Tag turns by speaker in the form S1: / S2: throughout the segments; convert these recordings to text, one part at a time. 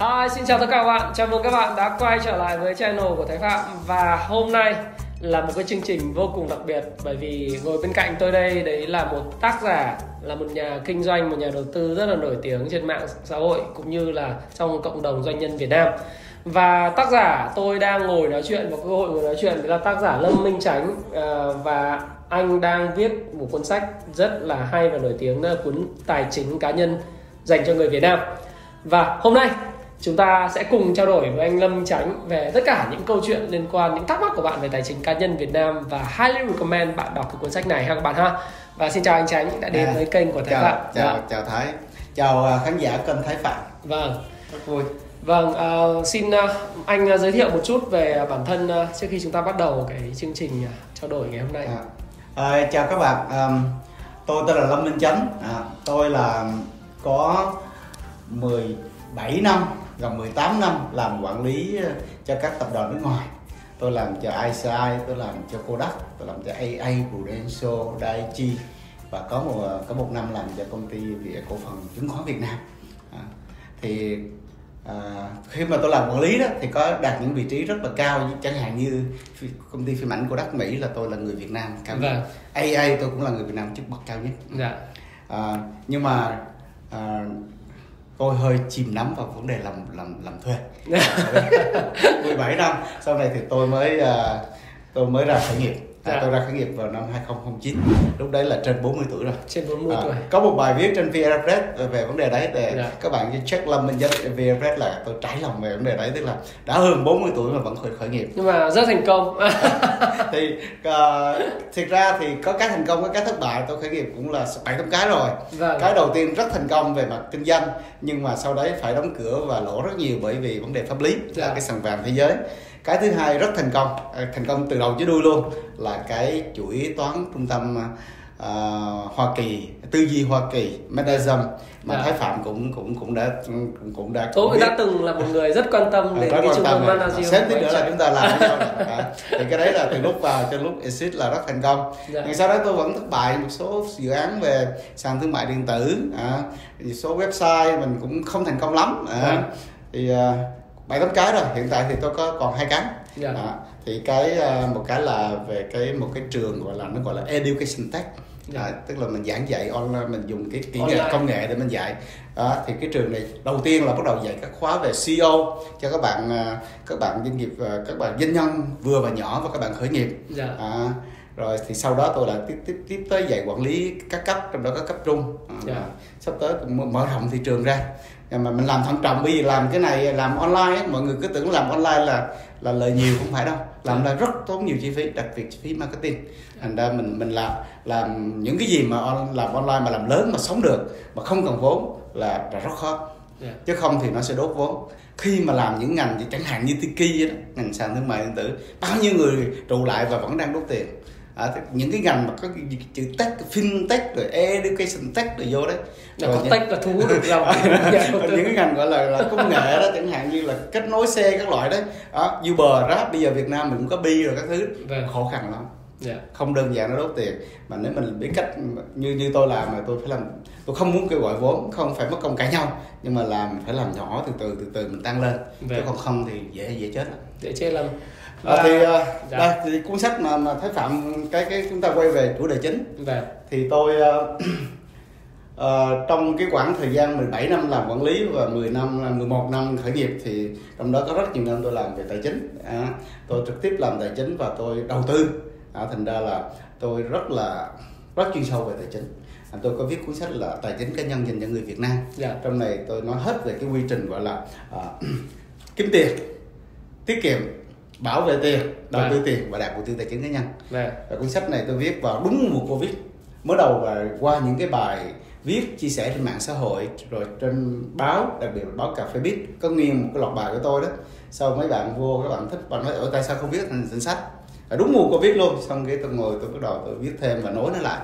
S1: Hi, xin chào tất cả các bạn. Chào mừng các bạn đã quay trở lại với channel của Thái Phạm. Và hôm nay là một cái chương trình vô cùng đặc biệt bởi vì ngồi bên cạnh tôi đây đấy là một tác giả là một nhà kinh doanh một nhà đầu tư rất là nổi tiếng trên mạng xã hội cũng như là trong cộng đồng doanh nhân Việt Nam. Và tác giả tôi đang ngồi nói chuyện và cơ hội ngồi nói chuyện là tác giả Lâm Minh Chánh. Ờ, và anh đang viết một cuốn sách rất là hay và nổi tiếng đó là cuốn tài chính cá nhân dành cho người Việt Nam. Và hôm nay chúng ta sẽ cùng trao đổi với anh Lâm Chánh về tất cả những câu chuyện liên quan những thắc mắc của bạn về tài chính cá nhân Việt Nam và highly recommend bạn đọc cái cuốn sách này ha các bạn ha. Và xin chào anh Chánh đã đến à, với kênh của Thái
S2: chào,
S1: Phạm.
S2: chào dạ. chào Thái. Chào à, khán giả kênh Thái Phạm.
S1: Vâng.
S2: Rất vui.
S1: Vâng uh, xin uh, anh uh, giới thiệu một chút về bản thân uh, trước khi chúng ta bắt đầu cái chương trình uh, trao đổi ngày hôm nay.
S2: À. uh, chào các bạn. Um, tôi tên là Lâm Minh Chánh. À, tôi là có 17 năm gần 18 năm làm quản lý ờ, cho các tập đoàn nước ngoài tôi làm cho ICI tôi làm cho Kodak tôi làm cho AA Prudential Daiichi và có một có một năm làm cho công ty Việt cổ phần chứng khoán Việt Nam à, thì à, khi mà tôi làm quản lý đó thì có đạt những vị trí rất là cao chẳng hạn như công ty phim ảnh của đất Mỹ là tôi là người Việt Nam cao nhất vâng. AA tôi cũng là người Việt Nam chức bậc cao nhất dạ. à, nhưng mà à, tôi hơi chìm nắm vào vấn đề làm làm làm thuê. 17 năm. Sau này thì tôi mới uh, tôi mới ra khởi nghiệp À, tôi ra khởi nghiệp vào năm 2009 lúc đấy là trên 40 tuổi rồi.
S1: Trên 40 à, tuổi.
S2: có một bài viết trên VRPress về vấn đề đấy để dạ. các bạn check lâm minh danh VRPress là tôi trải lòng về vấn đề đấy tức là đã hơn 40 tuổi mà vẫn khởi khởi nghiệp.
S1: Nhưng mà rất thành công.
S2: Thì uh, thực ra thì có cái thành công có cái thất bại tôi khởi nghiệp cũng là bảy tám cái rồi. Vâng. cái đầu tiên rất thành công về mặt kinh doanh nhưng mà sau đấy phải đóng cửa và lỗ rất nhiều bởi vì vấn đề pháp lý dạ. là cái sàn vàng thế giới cái thứ hai rất thành công. À, thành công từ đầu tới đuôi luôn là cái chuỗi toán trung tâm uh, Hoa Kỳ tư duy Hoa Kỳ Medism mà à. Thái Phạm cũng cũng cũng đã cũng cũng đã
S1: tôi đã từng là một người rất quan tâm à, đến à, cái trung tâm
S2: Management sếp tí nữa là chúng ta làm với nhau à, thì cái đấy là từ lúc vào cho lúc exit là rất thành công. Dạ. nhưng sau đó tôi vẫn thất bại một số dự án về sàn thương mại điện tử. À, số website mình cũng không thành công lắm. À, à. thì uh, bảy tám cái rồi hiện tại thì tôi có còn hai cái yeah. Dạ. à, thì cái à, một cái là về cái một cái trường gọi là nó gọi là education tech Yeah. À, tức là mình giảng dạy online mình dùng cái kỹ nghệ công nghệ để mình dạy à, thì cái trường này đầu tiên là bắt đầu dạy các khóa về CEO cho các bạn à, các bạn doanh nghiệp à, các bạn doanh nhân vừa và nhỏ và các bạn khởi nghiệp yeah. Dạ. à, rồi thì sau đó tôi là tiếp tiếp tiếp tới dạy quản lý các cấp trong đó có cấp trung. À, yeah. Dạ. sắp tới cũng mở rộng thị trường ra. Mà mình làm thận trọng bây giờ làm cái này làm online ấy, mọi người cứ tưởng làm online là là lời nhiều không phải đâu. Làm là rất tốn nhiều chi phí đặc biệt chi phí marketing. Thành ra mình mình làm làm những cái gì mà on, làm online mà làm lớn mà sống được mà không cần vốn là, là rất khó. Yeah. chứ không thì nó sẽ đốt vốn. Khi mà làm những ngành chẳng hạn như Tiki đó ngành sàn thương mại điện tử bao nhiêu người trụ lại và vẫn đang đốt tiền à, những cái ngành mà có chữ tech fintech rồi education tech rồi vô đấy
S1: rồi có tech là thu hút được dòng
S2: những cái ngành gọi là, là công nghệ đó chẳng hạn như là kết nối xe các loại đấy đó, Uber Grab bây giờ Việt Nam mình cũng có bi rồi các thứ vâng. khó khăn lắm Yeah. Dạ. không đơn giản nó đốt tiền mà nếu mình biết cách như như tôi làm mà tôi phải làm tôi không muốn kêu gọi vốn không phải mất công cãi nhau nhưng mà làm phải làm nhỏ từ từ từ từ mình tăng lên Vậy. chứ vâng. còn không thì dễ dễ chết lắm
S1: dễ chết lắm
S2: à, thì à, dạ. đây thì cuốn sách mà mà thái phạm cái cái chúng ta quay về chủ đề chính dạ. thì tôi uh, uh, trong cái khoảng thời gian 17 năm làm quản lý và 10 năm 11 năm khởi nghiệp thì trong đó có rất nhiều năm tôi làm về tài chính à, tôi trực tiếp làm tài chính và tôi đầu tư à, thành ra là tôi rất là rất chuyên sâu về tài chính à, tôi có viết cuốn sách là tài chính cá nhân dành cho người Việt Nam yeah. trong này tôi nói hết về cái quy trình gọi là uh, kiếm tiền tiết kiệm bảo vệ tiền đầu tư vâng. tiền và đạt mục tiêu tài chính cá nhân vâng. và cuốn sách này tôi viết vào đúng mùa covid mới đầu và qua những cái bài viết chia sẻ trên mạng xã hội rồi trên báo đặc biệt là báo cà phê biết có nguyên một cái loạt bài của tôi đó sau mấy bạn vô các bạn thích bạn nói ở tại sao không viết thành danh sách à, đúng mùa viết luôn xong cái tôi ngồi tôi bắt đầu tôi viết thêm và nối nó lại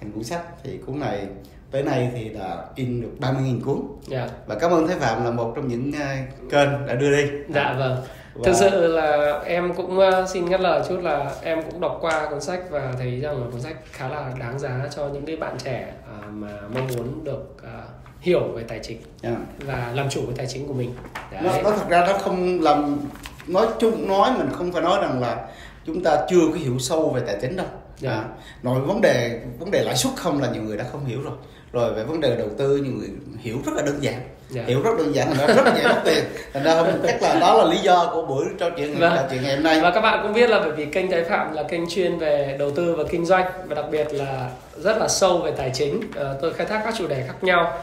S2: thành cuốn sách thì cuốn này tới nay thì đã in được 30.000 cuốn yeah. Dạ. và cảm ơn Thái Phạm là một trong những uh, kênh đã đưa đi
S1: dạ vâng và... thực sự là em cũng uh, xin ngắt lời chút là em cũng đọc qua cuốn sách và thấy rằng là cuốn sách khá là đáng giá cho những cái bạn trẻ uh, mà mong muốn được uh, hiểu về tài chính yeah. Dạ. và làm chủ về tài chính của mình
S2: Đấy. nó, nó thật ra nó không làm nói chung nói mình không phải nói rằng là chúng ta chưa có hiểu sâu về tài chính đâu yeah. à, nói vấn đề vấn đề lãi suất không là nhiều người đã không hiểu rồi rồi về vấn đề đầu tư nhiều người hiểu rất là đơn giản. Dạ. hiểu rất đơn giản là rất là dễ mất tiền thành ra không chắc là đó là lý do của buổi trò chuyện vâng. trò chuyện ngày hôm nay
S1: và các bạn cũng biết là bởi vì kênh Thái Phạm là kênh chuyên về đầu tư và kinh doanh và đặc biệt là rất là sâu về tài chính à, tôi khai thác các chủ đề khác nhau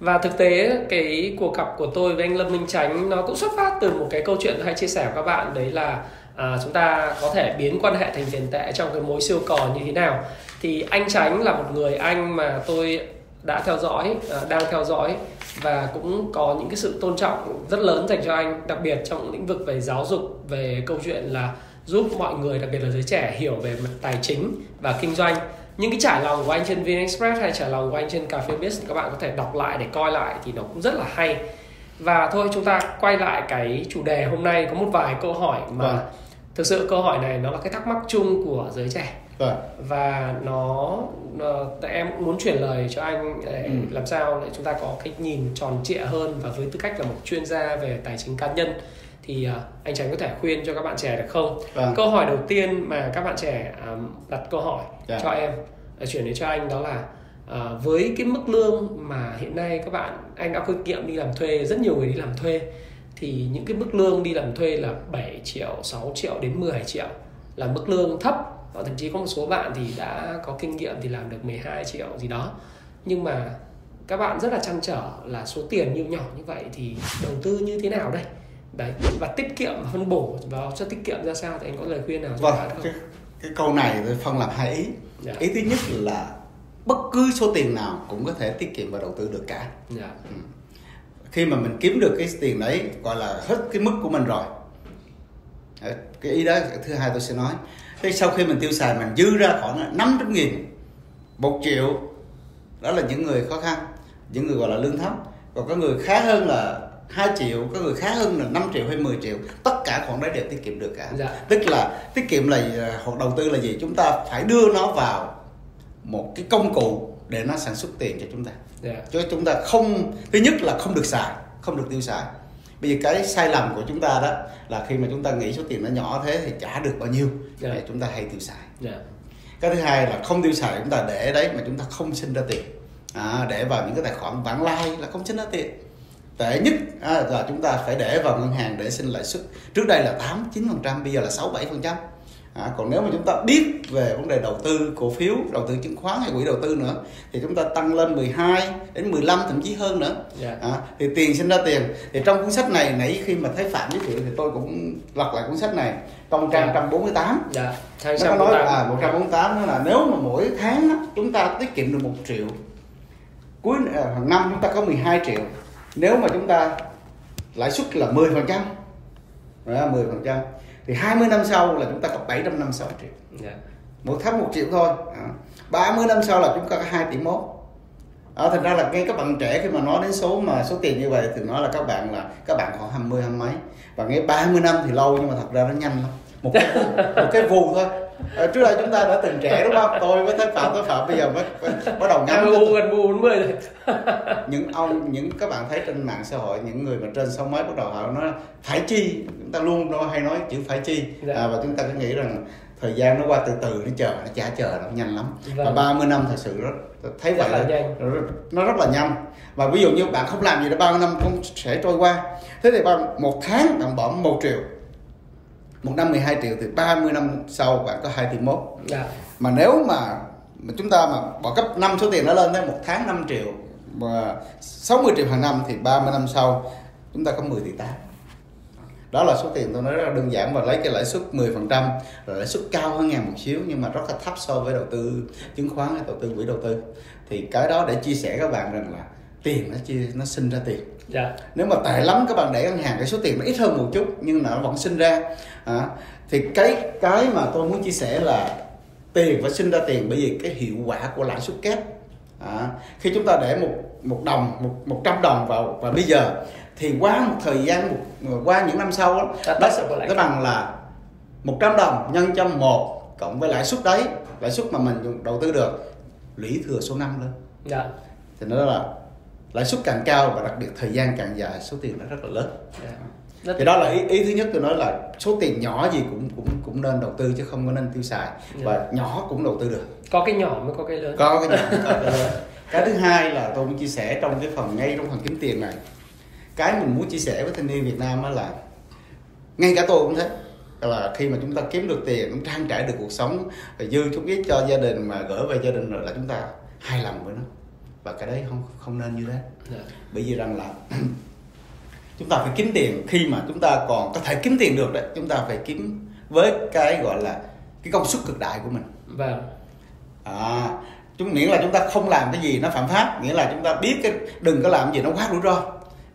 S1: và thực tế cái cuộc gặp của tôi với anh Lâm Minh Chánh nó cũng xuất phát từ một cái câu chuyện hay chia sẻ với các bạn đấy là à, chúng ta có thể biến quan hệ thành tiền tệ trong cái mối siêu cò như thế nào thì anh Chánh là một người anh mà tôi đã theo dõi à, đang theo dõi và cũng có những cái sự tôn trọng rất lớn dành cho anh đặc biệt trong lĩnh vực về giáo dục về câu chuyện là giúp mọi người đặc biệt là giới trẻ hiểu về mặt tài chính và kinh doanh. Những cái trải lòng của anh trên VnExpress hay trải lòng của anh trên Cà phê Biz các bạn có thể đọc lại để coi lại thì nó cũng rất là hay. Và thôi chúng ta quay lại cái chủ đề hôm nay. Có một vài câu hỏi mà vâng. thực sự câu hỏi này nó là cái thắc mắc chung của giới trẻ vâng. và nó, nó tại em muốn chuyển lời cho anh để ừ. làm sao để chúng ta có cái nhìn tròn trịa hơn và với tư cách là một chuyên gia về tài chính cá nhân thì uh, anh Tránh có thể khuyên cho các bạn trẻ được không? Vâng. Câu hỏi đầu tiên mà các bạn trẻ um, đặt câu hỏi yeah. Dạ. cho em chuyển đến cho anh đó là với cái mức lương mà hiện nay các bạn anh đã kinh nghiệm đi làm thuê rất nhiều người đi làm thuê thì những cái mức lương đi làm thuê là 7 triệu, 6 triệu đến 10 triệu là mức lương thấp và thậm chí có một số bạn thì đã có kinh nghiệm thì làm được 12 triệu gì đó. Nhưng mà các bạn rất là chăn trở là số tiền như nhỏ như vậy thì đầu tư như thế nào đây? Đấy và tiết kiệm phân bổ vào cho tiết kiệm ra sao? Thì anh có lời khuyên nào
S2: vâng cái, cái câu này tôi phân làm hai ý. Dạ. ý thứ nhất là bất cứ số tiền nào cũng có thể tiết kiệm và đầu tư được cả. Dạ. ừ. khi mà mình kiếm được cái tiền đấy gọi là hết cái mức của mình rồi. Cái ý đó thứ hai tôi sẽ nói thế sau khi mình tiêu xài mình dư ra khoảng 500 nghìn một triệu đó là những người khó khăn những người gọi là lương thấp còn có người khá hơn là 2 triệu có người khá hơn là 5 triệu hay 10 triệu tất cả khoản đấy đều tiết kiệm được cả dạ. tức là tiết kiệm là à, hoặc đầu tư là gì chúng ta phải đưa nó vào một cái công cụ để nó sản xuất tiền cho chúng ta yeah. Dạ. chứ chúng ta không thứ nhất là không được xài không được tiêu xài bây giờ cái sai lầm của chúng ta đó là khi mà chúng ta nghĩ số tiền nó nhỏ thế thì trả được bao nhiêu yeah. Dạ. thì chúng ta hay tiêu xài yeah. cái thứ hai là không tiêu xài chúng ta để đấy mà chúng ta không sinh ra tiền à, để vào những cái tài khoản vãng lai là không sinh ra tiền tệ nhất à, là chúng ta phải để vào ngân hàng để sinh lãi suất trước đây là tám chín phần trăm bây giờ là sáu bảy phần trăm À, còn nếu mà chúng ta biết về vấn đề đầu tư cổ phiếu, đầu tư chứng khoán hay quỹ đầu tư nữa thì chúng ta tăng lên 12 đến 15 thậm chí hơn nữa. Yeah. Dạ. À, thì tiền sinh ra tiền. Thì trong cuốn sách này nãy khi mà thấy Phạm giới thiệu thì tôi cũng lật lại cuốn sách này trong trang 148. Dạ. Yeah. Nó có nói à 148 đó là nếu mà mỗi tháng đó, chúng ta tiết kiệm được một triệu cuối à, hàng năm chúng ta có 12 triệu nếu mà chúng ta lãi suất là 10 phần trăm 10 phần trăm thì 20 năm sau là chúng ta có 756 triệu yeah. Dạ. một tháng một triệu thôi à. 30 năm sau là chúng ta có 2 tỷ mốt à, thành ra là ngay các bạn trẻ khi mà nói đến số mà số tiền như vậy thì nói là các bạn là các bạn khoảng 20 hai mấy và ngay 30 năm thì lâu nhưng mà thật ra nó nhanh lắm một cái một cái vù thôi à, trước đây chúng ta đã từng trẻ đúng không? Tôi với thái phạm thái phạm bây giờ mới, bắt đầu ngắm
S1: u gần bu bốn mươi rồi.
S2: Những ông những các bạn thấy trên mạng xã hội những người mà trên sáu mấy bắt đầu họ nói phải chi. Chúng ta luôn nói hay nói chữ phải chi. Dạ. à, và chúng ta cứ nghĩ rằng thời gian nó qua từ từ nó chờ nó chả chờ nó nhanh lắm. Vâng. và 30 năm thật sự rất thấy rất vậy là nó, nó rất là nhanh. Và ví dụ như bạn không làm gì đó 30 năm cũng sẽ trôi qua. Thế thì bạn một tháng bạn bỏ một triệu một năm 12 triệu thì 30 năm sau bạn có 2 tỷ mốt. Dạ. mà nếu mà, mà chúng ta mà bỏ cấp 5 số tiền nó lên tới một tháng 5 triệu và 60 triệu hàng năm thì 30 năm sau chúng ta có 10 tỷ 8 đó là số tiền tôi nói rất là đơn giản và lấy cái lãi suất 10% là lãi suất cao hơn ngàn một xíu nhưng mà rất là thấp so với đầu tư chứng khoán hay đầu tư quỹ đầu tư. Thì cái đó để chia sẻ các bạn rằng là tiền nó chia nó sinh ra tiền.
S1: Dạ.
S2: nếu mà tệ lắm các bạn để ngân hàng cái số tiền nó ít hơn một chút nhưng nó vẫn sinh ra. À, thì cái cái mà tôi muốn chia sẻ là tiền phải sinh ra tiền bởi vì cái hiệu quả của lãi suất kép. À, khi chúng ta để một một đồng một một trăm đồng vào và bây giờ thì qua một thời gian một qua những năm sau đó, sẽ nó bằng là 100 đồng nhân cho một cộng với lãi suất đấy lãi suất mà mình đầu tư được lũy thừa số năm lên.
S1: Dạ.
S2: thì nó là lãi suất càng cao và đặc biệt thời gian càng dài số tiền nó rất là lớn yeah. Dạ. thì đó là ý, ý thứ nhất tôi nói là số tiền nhỏ gì cũng cũng cũng nên đầu tư chứ không có nên tiêu xài yeah. Dạ. và nhỏ cũng đầu tư được
S1: có cái nhỏ mới có cái lớn
S2: có cái nhỏ có cái lớn cái thứ hai là tôi muốn chia sẻ trong cái phần ngay trong phần kiếm tiền này cái mình muốn chia sẻ với thanh niên Việt Nam đó là ngay cả tôi cũng thế là khi mà chúng ta kiếm được tiền cũng trang trải được cuộc sống và dư chút ít cho gia đình mà gửi về gia đình rồi là chúng ta hài lòng với nó và cái đấy không không nên như thế. Yeah. Dạ. bởi vì rằng là chúng ta phải kiếm tiền khi mà chúng ta còn có thể kiếm tiền được đấy. Chúng ta phải kiếm với cái gọi là cái công suất cực đại của mình.
S1: Vâng.
S2: À chúng miễn là chúng ta không làm cái gì nó phạm pháp nghĩa là chúng ta biết cái đừng có làm gì nó quá rủi ro.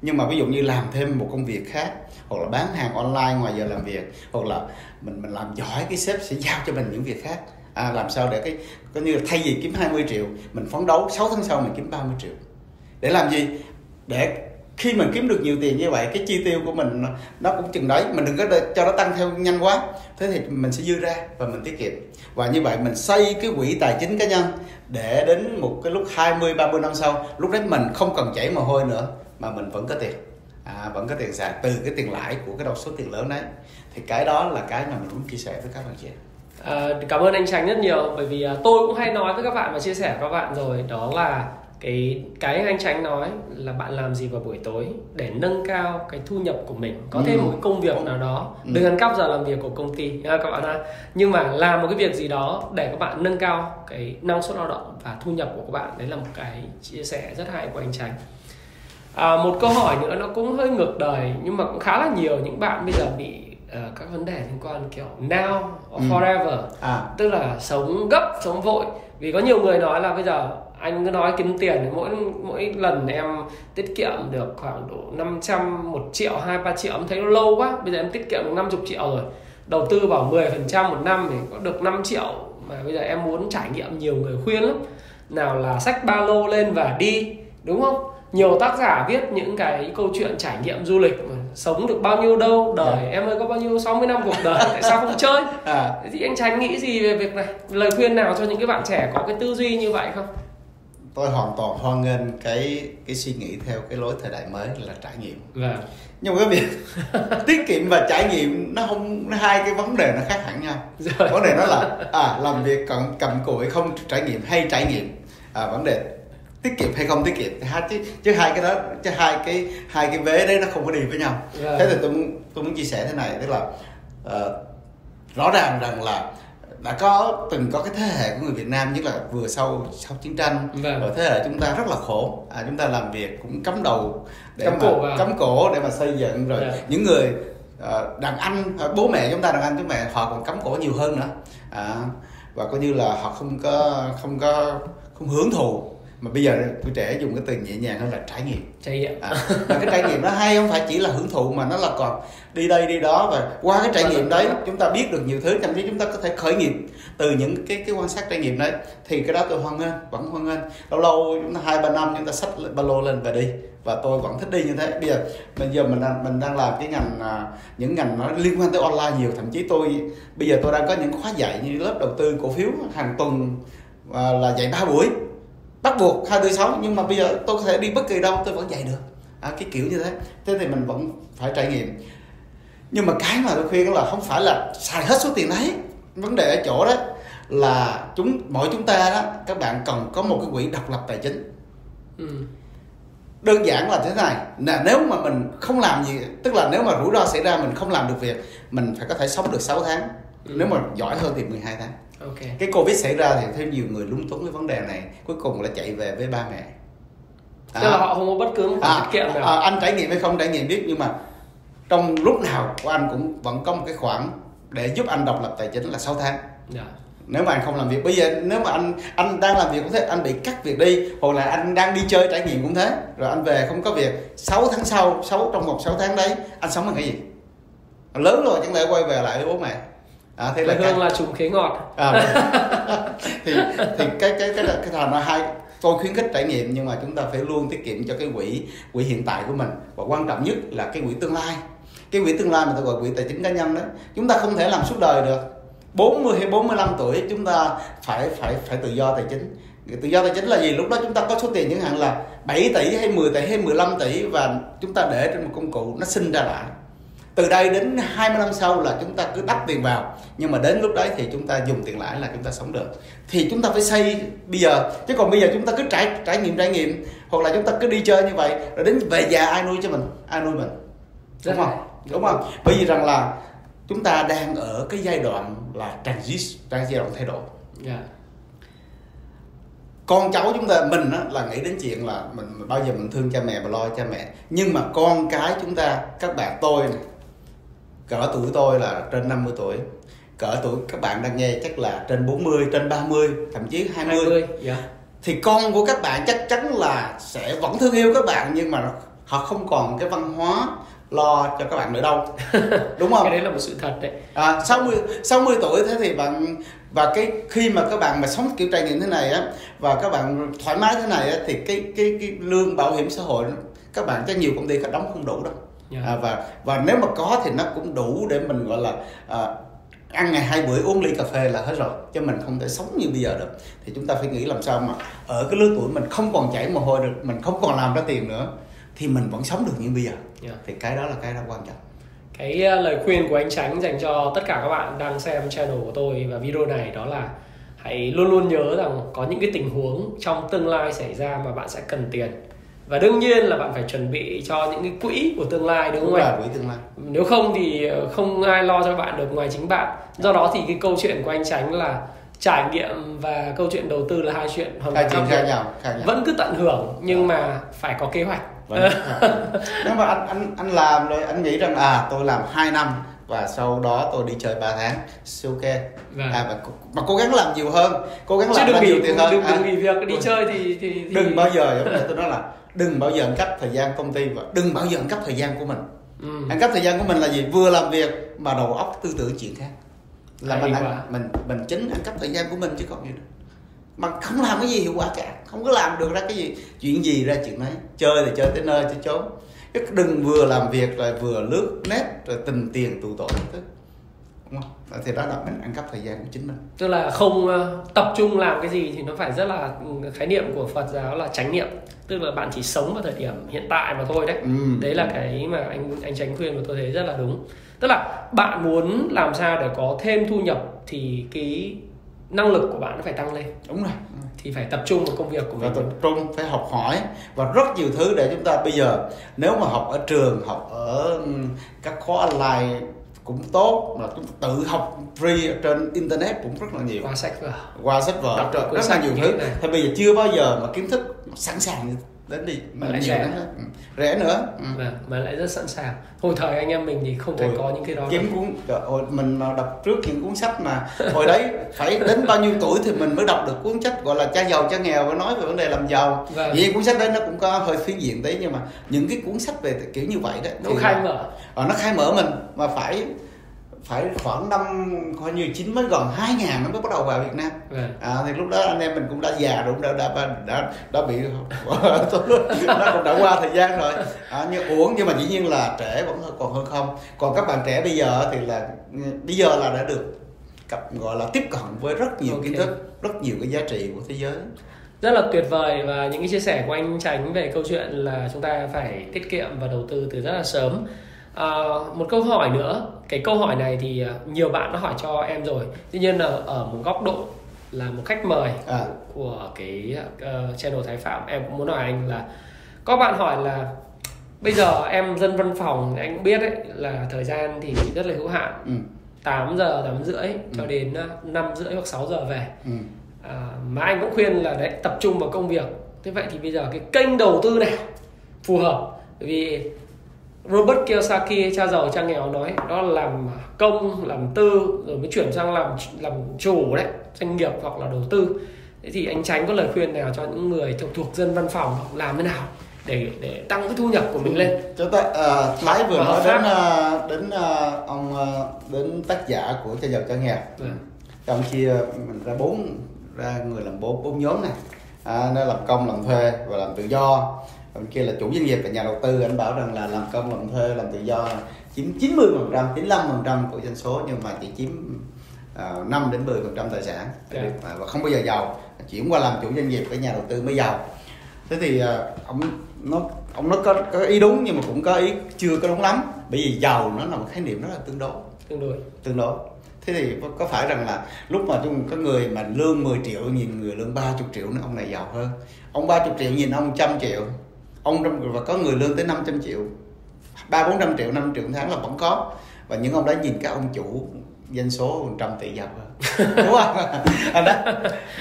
S2: Nhưng mà ví dụ như làm thêm một công việc khác hoặc là bán hàng online ngoài giờ làm việc hoặc là mình mình làm giỏi cái sếp sẽ giao cho mình những việc khác à, làm sao để cái coi như là thay vì kiếm 20 triệu mình phấn đấu 6 tháng sau mình kiếm 30 triệu. Để làm gì? Để khi mình kiếm được nhiều tiền như vậy cái chi tiêu của mình nó cũng chừng đấy. Mình đừng có cho nó tăng theo nhanh quá. Thế thì mình sẽ dư ra và mình tiết kiệm. Và như vậy mình xây cái quỹ tài chính cá nhân để đến một cái lúc 20 30 năm sau lúc đấy mình không cần chảy mồ hôi nữa mà mình vẫn có tiền. À, vẫn có tiền xài từ cái tiền lãi của cái đầu số tiền lớn đấy. Thì cái đó là cái mà mình muốn chia sẻ với các bạn chị
S1: à, cảm ơn anh Tránh rất nhiều bởi vì à, tôi cũng hay nói với các bạn và chia sẻ với các bạn rồi. Đó là cái cái anh Tránh nói là bạn làm gì vào buổi tối để nâng cao cái thu nhập của mình có thêm ừ. một cái công việc nào đó. Ừ. đừng ăn cắp giờ làm việc của công ty nha các bạn ha nhưng mà làm một cái việc gì đó để các bạn nâng cao cái năng suất lao động và thu nhập của các bạn. Đấy là một cái chia sẻ rất hay của anh Tránh. À, một câu hỏi nữa nó cũng hơi ngược đời nhưng mà cũng khá là nhiều. Những bạn bây giờ bị uh, các vấn đề liên quan kiểu now or ừ. forever. À. tức là sống gấp sống vội. Vì có nhiều người nói là bây giờ anh cứ nói kiếm tiền mỗi mỗi lần em tiết kiệm được khoảng độ 500 một triệu hai ba triệu em thấy nó lâu quá. Bây giờ em tiết kiệm được 50 triệu rồi. Đầu tư vào 10 phần trăm một năm thì có được 5 triệu. Mà bây giờ em muốn trải nghiệm nhiều người khuyên lắm. Nào là sách ba lô lên và đi đúng không? Nhiều tác giả viết những cái câu chuyện trải nghiệm du lịch mà sống được bao nhiêu đâu đời yeah. Dạ. em ơi có bao nhiêu 60 năm cuộc đời tại sao không chơi à. thì anh tránh nghĩ gì về việc này lời khuyên nào cho những cái bạn trẻ có cái tư duy như vậy không
S2: tôi hoàn toàn hoan nghênh cái cái suy nghĩ theo cái lối thời đại mới là trải nghiệm
S1: vâng.
S2: nhưng mà cái việc tiết kiệm và trải nghiệm nó không nó hai cái vấn đề nó khác hẳn nhau Rồi. vấn đề nó là à làm việc cầm cầm cụi không trải nghiệm hay trải nghiệm à, vấn đề tiết kiệm hay không tiết kiệm hai chứ chứ hai cái đó chứ hai cái hai cái vế đấy nó không có đi với nhau yeah. thế thì tôi muốn tôi muốn chia sẻ thế này tức là uh, rõ ràng rằng là đã có từng có cái thế hệ của người Việt Nam nhất là vừa sau sau chiến tranh vâng. rồi thế hệ chúng ta rất là khổ à, chúng ta làm việc cũng cắm đầu để cắm mà cổ vào. cắm cổ để mà xây dựng rồi yeah. Dạ. những người uh, đàn anh bố mẹ chúng ta đàn anh chúng mẹ họ còn cắm cổ nhiều hơn nữa à, và coi như là họ không có không có không hưởng thụ mà bây giờ tuổi trẻ dùng cái từ nhẹ nhàng hơn là trải nghiệm.
S1: Trải nghiệm.
S2: À, và cái trải nghiệm nó hay không phải chỉ là hưởng thụ mà nó là còn đi đây đi đó và qua cái trải nghiệm đấy chúng ta biết được nhiều thứ thậm chí chúng ta có thể khởi nghiệp từ những cái cái quan sát trải nghiệm đấy. Thì cái đó tôi hoan nghênh vẫn hoan nghênh. Lâu lâu chúng ta hai ba năm chúng ta xách ba lô lên và đi. Và tôi vẫn thích đi như thế. Bây giờ bây giờ mình đang mình đang làm cái ngành à, những ngành nó liên quan tới online nhiều. Thậm chí tôi bây giờ tôi đang có những khóa dạy như lớp đầu tư cổ phiếu hàng tuần à, là dạy ba buổi bắt buộc hai tư sáu nhưng mà bây giờ tôi có thể đi bất kỳ đâu tôi vẫn dạy được. À, cái kiểu như thế. Thế thì mình vẫn phải trải nghiệm. Nhưng mà cái mà tôi khuyên là không phải là xài hết số tiền đấy. Vấn đề ở chỗ đó là chúng mỗi chúng ta đó các bạn cần có một cái quỹ độc lập tài chính. Ừ. đơn giản là thế này. Là nếu mà mình không làm gì tức là nếu mà rủi ro xảy ra mình không làm được việc mình phải có thể sống được 6 tháng. Ừ. nếu mà giỏi hơn thì 12 tháng
S1: okay.
S2: cái covid xảy ra thì thêm nhiều người lúng túng cái vấn đề này cuối cùng là chạy về với ba mẹ.
S1: Tức à, là họ không có bất cứ một
S2: à, tiết kiệm nào. à, anh trải nghiệm hay không trải nghiệm biết nhưng mà trong lúc nào của anh cũng vẫn có một cái khoản để giúp anh độc lập tài chính là 6 tháng.
S1: Dạ.
S2: nếu mà anh không làm việc bây giờ nếu mà anh anh đang làm việc cũng thế anh bị cắt việc đi hoặc là anh đang đi chơi trải nghiệm cũng thế rồi anh về không có việc 6 tháng sau 6 trong một 6 tháng đấy anh sống bằng cái gì? Lớn rồi chẳng lẽ quay về lại với bố mẹ
S1: à, thế là hương là trùng khế ngọt.
S2: À, thì thì cái cái cái cái thằng nó hai tôi khuyến khích trải nghiệm nhưng mà chúng ta phải luôn tiết kiệm cho cái quỹ quỹ hiện tại của mình. Và quan trọng nhất là cái quỹ tương lai. Cái quỹ tương lai mà tôi gọi quỹ tài chính cá nhân đó chúng ta không thể làm suốt đời được. 40 hay 45 tuổi chúng ta phải phải phải tự do tài chính. Tự do tài chính là gì? Lúc đó chúng ta có số tiền chẳng hạn là 7 tỷ hay 10 tỷ hay 15 tỷ và chúng ta để trên một công cụ nó sinh ra lại từ đây đến 20 năm sau là chúng ta cứ đắp tiền vào. Nhưng mà đến lúc đấy thì chúng ta dùng tiền lãi là chúng ta sống được. Thì chúng ta phải xây bây giờ. Chứ còn bây giờ chúng ta cứ trải trải nghiệm trải nghiệm. Hoặc là chúng ta cứ đi chơi như vậy rồi đến về già ai nuôi cho mình? Ai nuôi mình? Đúng không? đúng không? Bởi vì rằng là chúng ta đang ở cái giai đoạn là transit đang giai đoạn thay đổi. Yeah. Dạ. con cháu chúng ta mình á, là nghĩ đến chuyện là mình bao giờ mình thương cha mẹ và lo cha mẹ. Nhưng mà con cái chúng ta các bạn tôi này, cỡ tuổi tôi là trên 50 tuổi. Cỡ tuổi các bạn đang nghe chắc là trên 40, trên 30, thậm chí 20, 20 yeah. thì con của các bạn chắc chắn là sẽ vẫn thương yêu các bạn nhưng mà họ không còn cái văn hóa lo cho các bạn nữa đâu. Đúng không?
S1: Cái đấy là một sự thật đấy.
S2: À, 60 60 tuổi thế thì bạn và cái khi mà các bạn mà sống kiểu trải nghiệm thế này á và các bạn thoải mái thế này á thì cái cái cái lương bảo hiểm xã hội các bạn chắc nhiều công ty đóng không đủ đâu yeah. À, và và nếu mà có thì nó cũng đủ để mình gọi là à, ăn ngày hai bữa uống ly cà phê là hết rồi chứ mình không thể sống như bây giờ được thì chúng ta phải nghĩ làm sao mà ở cái lứa tuổi mình không còn chảy mồ hôi được mình không còn làm ra tiền nữa thì mình vẫn sống được như bây giờ yeah. Thì cái đó là cái đó quan trọng
S1: cái uh, lời khuyên của anh Tránh dành cho tất cả các bạn đang xem channel của tôi và video này đó là hãy luôn luôn nhớ rằng có những cái tình huống trong tương lai xảy ra mà bạn sẽ cần tiền và đương nhiên là bạn phải chuẩn bị cho những cái quỹ của tương lai đúng không ạ?
S2: quỹ tương lai.
S1: Nếu không thì ờ, không ai lo cho bạn được ngoài chính bạn. Do đó thì cái câu chuyện của anh Tránh là trải nghiệm và câu chuyện đầu tư là hai chuyện
S2: hoàn toàn khác nhau, khác nhau.
S1: Vẫn cứ tận hưởng nhưng mà phải có kế hoạch.
S2: Vâng. Nếu mà anh anh anh làm rồi anh nghĩ rằng à tôi làm 2 năm và sau đó tôi đi chơi 3 tháng ok vâng. à, mà, mà cố gắng làm nhiều hơn cố gắng
S1: làm đừng nhiều tiền hơn đừng, à, đừng nghỉ việc đi chơi thì, thì,
S2: thì đừng bao giờ giống như tôi nói là đừng bao giờ ăn cắp thời gian công ty và đừng bao giờ ăn cắp thời gian của mình. Ừ. ăn cắp thời gian của mình là gì? Vừa làm việc mà đầu óc tư tưởng chuyện khác. Là Hay mình ăn, mình mình chính ăn cắp thời gian của mình chứ còn gì nữa. Mà không làm cái gì hiệu quả cả. Không có làm được ra cái gì. Chuyện gì ra chuyện đấy chơi thì chơi tới nơi tới chốn. Đừng vừa làm việc rồi vừa lướt net rồi tình tiền tụ tội thứ đúng không? Thì đó là mình ăn cắp thời gian của chính mình.
S1: Tức là không uh, tập trung làm cái gì thì nó phải rất là ừ, khái niệm của Phật giáo là chánh niệm. Tức là bạn chỉ sống vào thời điểm hiện tại mà thôi đấy. Ừ. đấy là cái mà anh anh tránh khuyên của tôi thấy rất là đúng. Tức là bạn muốn làm sao để có thêm thu nhập thì cái năng lực của bạn nó phải tăng lên.
S2: Đúng rồi.
S1: Thì phải tập trung vào công việc của mình.
S2: tập trung phải học hỏi và rất nhiều thứ để chúng ta bây giờ nếu mà học ở trường học ở các khóa online cũng tốt mà chúng ta tự học free trên internet cũng rất là nhiều.
S1: Qua sách vở.
S2: Qua sách vở. Rất, rất là nhiều thứ. thì bây giờ chưa bao giờ mà kiến thức sẵn sàng đến đi
S1: mà lại rẻ nữa.
S2: Ừ. rẻ nữa
S1: ừ. Vâng, mà lại rất sẵn sàng hồi thời anh em mình thì không thể có những cái đó
S2: kiếm cuốn hồi mình đọc trước những cuốn sách mà hồi đấy phải đến bao nhiêu tuổi thì mình mới đọc được cuốn sách gọi là cha giàu cha nghèo và nói về vấn đề làm giàu vâng. cuốn sách đấy nó cũng có hơi phiến diện đấy nhưng mà những cái cuốn sách về kiểu như vậy đó
S1: nó khai mở
S2: ờ, nó khai mở mình mà phải phải khoảng năm coi như chín mới gần hai ngàn nó mới bắt đầu vào Việt Nam. Vâng. à, thì lúc đó anh em mình cũng đã già rồi cũng đã đã đã, đã, đã bị nó cũng đã qua thời gian rồi à, nhưng uống nhưng mà dĩ nhiên là trẻ vẫn còn hơn không còn các bạn trẻ bây giờ thì là bây giờ là đã được cập gọi là tiếp cận với rất nhiều okay. kiến thức rất nhiều cái giá trị của thế giới
S1: rất là tuyệt vời và những cái chia sẻ của anh Tránh về câu chuyện là chúng ta phải tiết kiệm và đầu tư từ rất là sớm à, một câu hỏi nữa cái câu hỏi này thì à, nhiều bạn đã hỏi cho em rồi tuy nhiên là ở một góc độ là một khách mời à. của cái uh, channel Thái Phạm em cũng muốn hỏi anh là có bạn hỏi là bây giờ em dân văn phòng anh cũng biết đấy là thời gian thì rất là hữu hạn ừ. 8 giờ 8 rưỡi ừ. cho đến 5 rưỡi hoặc 6 giờ về ừ. à, mà anh cũng khuyên là đấy tập trung vào công việc thế vậy thì bây giờ cái kênh đầu tư nào phù hợp vì Robert Kiyosaki cha giàu cha nghèo nói đó là làm công làm tư rồi mới chuyển sang làm làm chủ đấy doanh nghiệp hoặc là đầu tư. Thế thì anh tránh có lời khuyên nào cho những người thuộc, thuộc dân văn phòng làm thế nào để để tăng cái thu nhập của mình lên?
S2: Chúng ta uh, thái vừa nói đến uh, đến uh, ông uh, đến tác giả của cha giàu cha nghèo. Ừ. ông chia mình ra bốn ra người làm bốn bốn nhóm này. À, nó làm công làm thuê và làm tự do còn kia là chủ doanh nghiệp và nhà đầu tư anh bảo rằng là làm công làm thuê làm tự do chiếm 90 phần trăm 95 phần trăm của doanh số nhưng mà chỉ chiếm uh, 5 đến 10 phần trăm tài sản. Yeah. Dạ. và không bao giờ giàu. Chuyển qua làm chủ doanh nghiệp với nhà đầu tư mới giàu. Thế thì uh, ông nó ông nó có, có ý đúng nhưng mà cũng có ý chưa có đúng lắm. Bởi vì giàu nó là một khái niệm rất là tương đối.
S1: Tương đối.
S2: Tương đối. Thế thì có phải rằng là lúc mà chúng có người mà lương 10 triệu nhìn người lương 30 triệu nữa ông này giàu hơn. Ông 30 triệu nhìn ông trăm triệu ông và có người lương tới 500 triệu. Ba bốn trăm triệu năm triệu tháng là vẫn có. Và những ông đó nhìn các ông chủ doanh số trăm tỷ hơn đúng không? Anh đó.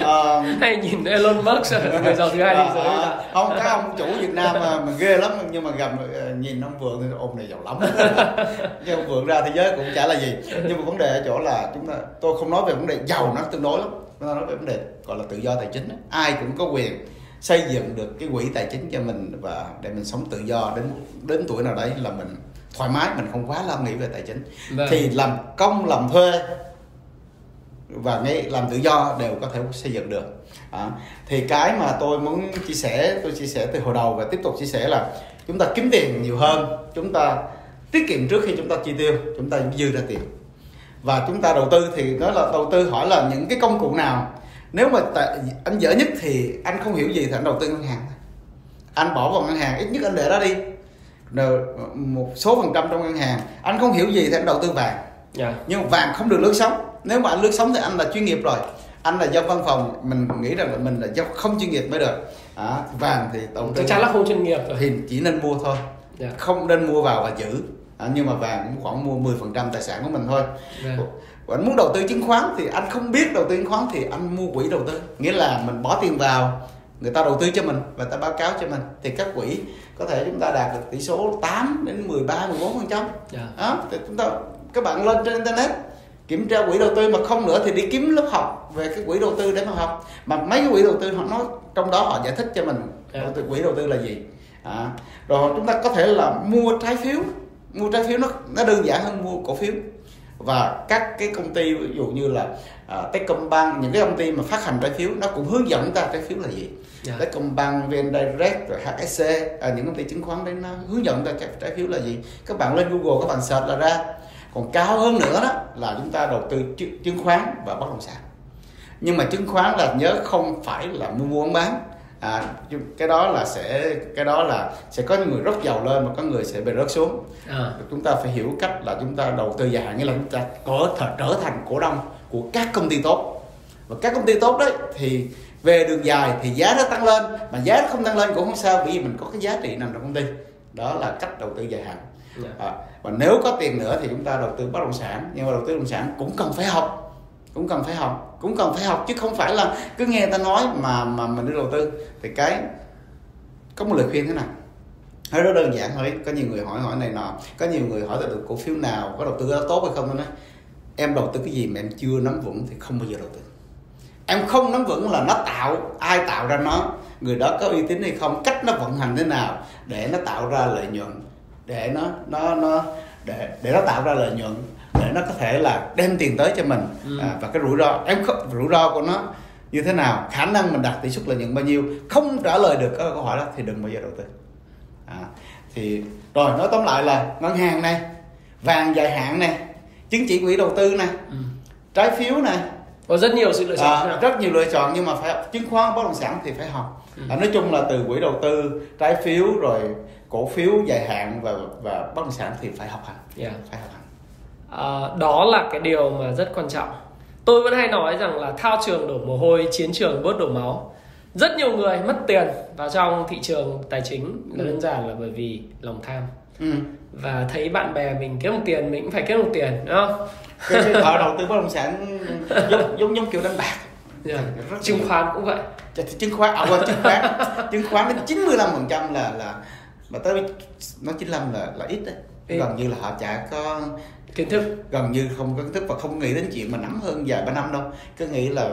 S1: Uh, hay nhìn Elon Musk người giàu thứ hai thế giới
S2: uh, không các ông chủ Việt Nam mà, mà ghê lắm nhưng mà gặp ờ, nhìn ông vượng thì ông này giàu lắm. Chứ ông vượng ra thế giới cũng chả là gì. Nhưng mà vấn đề ở chỗ là chúng ta tôi không nói về vấn đề giàu nó tương đối lắm. Chúng ta nói về vấn đề gọi là tự do tài chính ai cũng có quyền xây dựng được cái quỹ tài chính cho mình và để mình sống tự do đến đến tuổi nào đấy là mình thoải mái mình không quá lo nghĩ về tài chính. Vâng. thì làm công làm thuê và ngay làm tự do đều có thể xây dựng được. À, thì cái mà tôi muốn chia sẻ tôi chia sẻ từ hồi đầu và tiếp tục chia sẻ là chúng ta kiếm tiền nhiều hơn chúng ta tiết kiệm trước khi chúng ta chi tiêu chúng ta dư ra tiền. Và chúng ta đầu tư thì nói là đầu tư hỏi là những cái công cụ nào nếu mà tại, anh dở nhất thì anh không hiểu gì thì anh đầu tư ngân hàng anh bỏ vào ngân hàng ít nhất anh để đó đi rồi một số phần trăm trong ngân hàng anh không hiểu gì thì anh đầu tư vàng yeah. Dạ. nhưng mà vàng không được lướt sóng nếu mà anh lướt sóng thì anh là chuyên nghiệp rồi anh là dân văn phòng mình nghĩ rằng là mình là dân không chuyên nghiệp mới được à, vàng thì
S1: tổng chắc chắn là không chuyên nghiệp rồi
S2: thì chỉ nên mua thôi yeah. Dạ. không nên mua vào và giữ à, nhưng mà vàng cũng khoảng mua 10 phần trăm tài sản của mình thôi yeah. Và anh muốn đầu tư chứng khoán thì anh không biết đầu tư chứng khoán thì anh mua quỹ đầu tư nghĩa là mình bỏ tiền vào người ta đầu tư cho mình và ta báo cáo cho mình thì các quỹ có thể chúng ta đạt được tỷ số 8 đến 13 14 phần trăm dạ. đó thì chúng ta các bạn lên trên internet kiểm tra quỹ đầu tư mà không nữa thì đi kiếm lớp học về cái quỹ đầu tư để mà học mà mấy cái quỹ đầu tư họ nói trong đó họ giải thích cho mình yeah. Dạ. quỹ đầu tư là gì à, rồi chúng ta có thể là mua trái phiếu mua trái phiếu nó nó đơn giản hơn mua cổ phiếu và các cái công ty ví dụ như là uh, Techcombank những cái công ty mà phát hành trái phiếu nó cũng hướng dẫn ta trái phiếu là gì yeah. Dạ. Techcombank, VN Direct rồi HSC à, những công ty chứng khoán đấy nó hướng dẫn ta trái, trái phiếu là gì các bạn lên Google các bạn search là ra còn cao hơn nữa đó là chúng ta đầu tư chứng khoán và bất động sản nhưng mà chứng khoán là nhớ không phải là mua bán à, cái đó là sẽ cái đó là sẽ có người rất giàu lên và có người sẽ bị rớt xuống à. chúng ta phải hiểu cách là chúng ta đầu tư dài hạn nghĩa là chúng ta có thể trở thành cổ đông của các công ty tốt và các công ty tốt đấy thì về đường dài thì giá nó tăng lên mà giá nó không tăng lên cũng không sao bởi vì mình có cái giá trị nằm trong công ty đó là cách đầu tư dài hạn yeah. Dạ. à, và nếu có tiền nữa thì chúng ta đầu tư bất động sản nhưng mà đầu tư bất động sản cũng cần phải học cũng cần phải học, cũng cần phải học chứ không phải là cứ nghe người ta nói mà mà mình đi đầu tư. Thì cái, có một lời khuyên thế này. Hơi rất đơn giản thôi, có nhiều người hỏi hỏi này nọ. Có nhiều người hỏi được cổ phiếu nào, có đầu tư đó tốt hay không tôi nói. Em đầu tư cái gì mà em chưa nắm vững thì không bao giờ đầu tư. Em không nắm vững là nó tạo, ai tạo ra nó, người đó có uy tín hay không, cách nó vận hành thế nào để nó tạo ra lợi nhuận, để nó nó nó, để để nó tạo ra lợi nhuận để nó có thể là đem tiền tới cho mình ừ. à, và cái rủi ro em không rủi ro của nó như thế nào khả năng mình đặt tỷ suất lợi nhuận bao nhiêu không trả lời được câu hỏi đó thì đừng bao giờ đầu tư à, thì rồi nói tóm lại là ngân hàng này vàng dài hạn này chứng chỉ quỹ đầu tư này ừ. trái phiếu này
S1: có rất nhiều sự lựa chọn
S2: à, rất nhiều lựa chọn nhưng mà phải chứng khoán bất động sản thì phải học ừ. à, nói chung là từ quỹ đầu tư trái phiếu rồi cổ phiếu dài hạn và và bất động sản thì phải học hành
S1: yeah. phải học hành à, đó là cái điều mà rất quan trọng tôi vẫn hay nói rằng là thao trường đổ mồ hôi chiến trường bớt đổ máu rất nhiều người mất tiền vào trong thị trường tài chính ừ. đơn giản là bởi vì lòng tham ừ. và thấy bạn bè mình kiếm một tiền mình cũng phải kiếm một tiền đúng không
S2: họ đầu tư bất động sản giống giống giống kiểu đánh bạc
S1: yeah. Dạ. chứng khoán cũng vậy
S2: chứng khoán à, chứng khoán chứng khoán đến 95 phần trăm là là mà tới nó 95 là là ít đấy
S1: Ít.
S2: gần như là họ chả có
S1: kiến thức.
S2: Gần như không có kiến thức và không nghĩ đến chuyện mà nắm hơn vài ba năm đâu. Cứ nghĩ là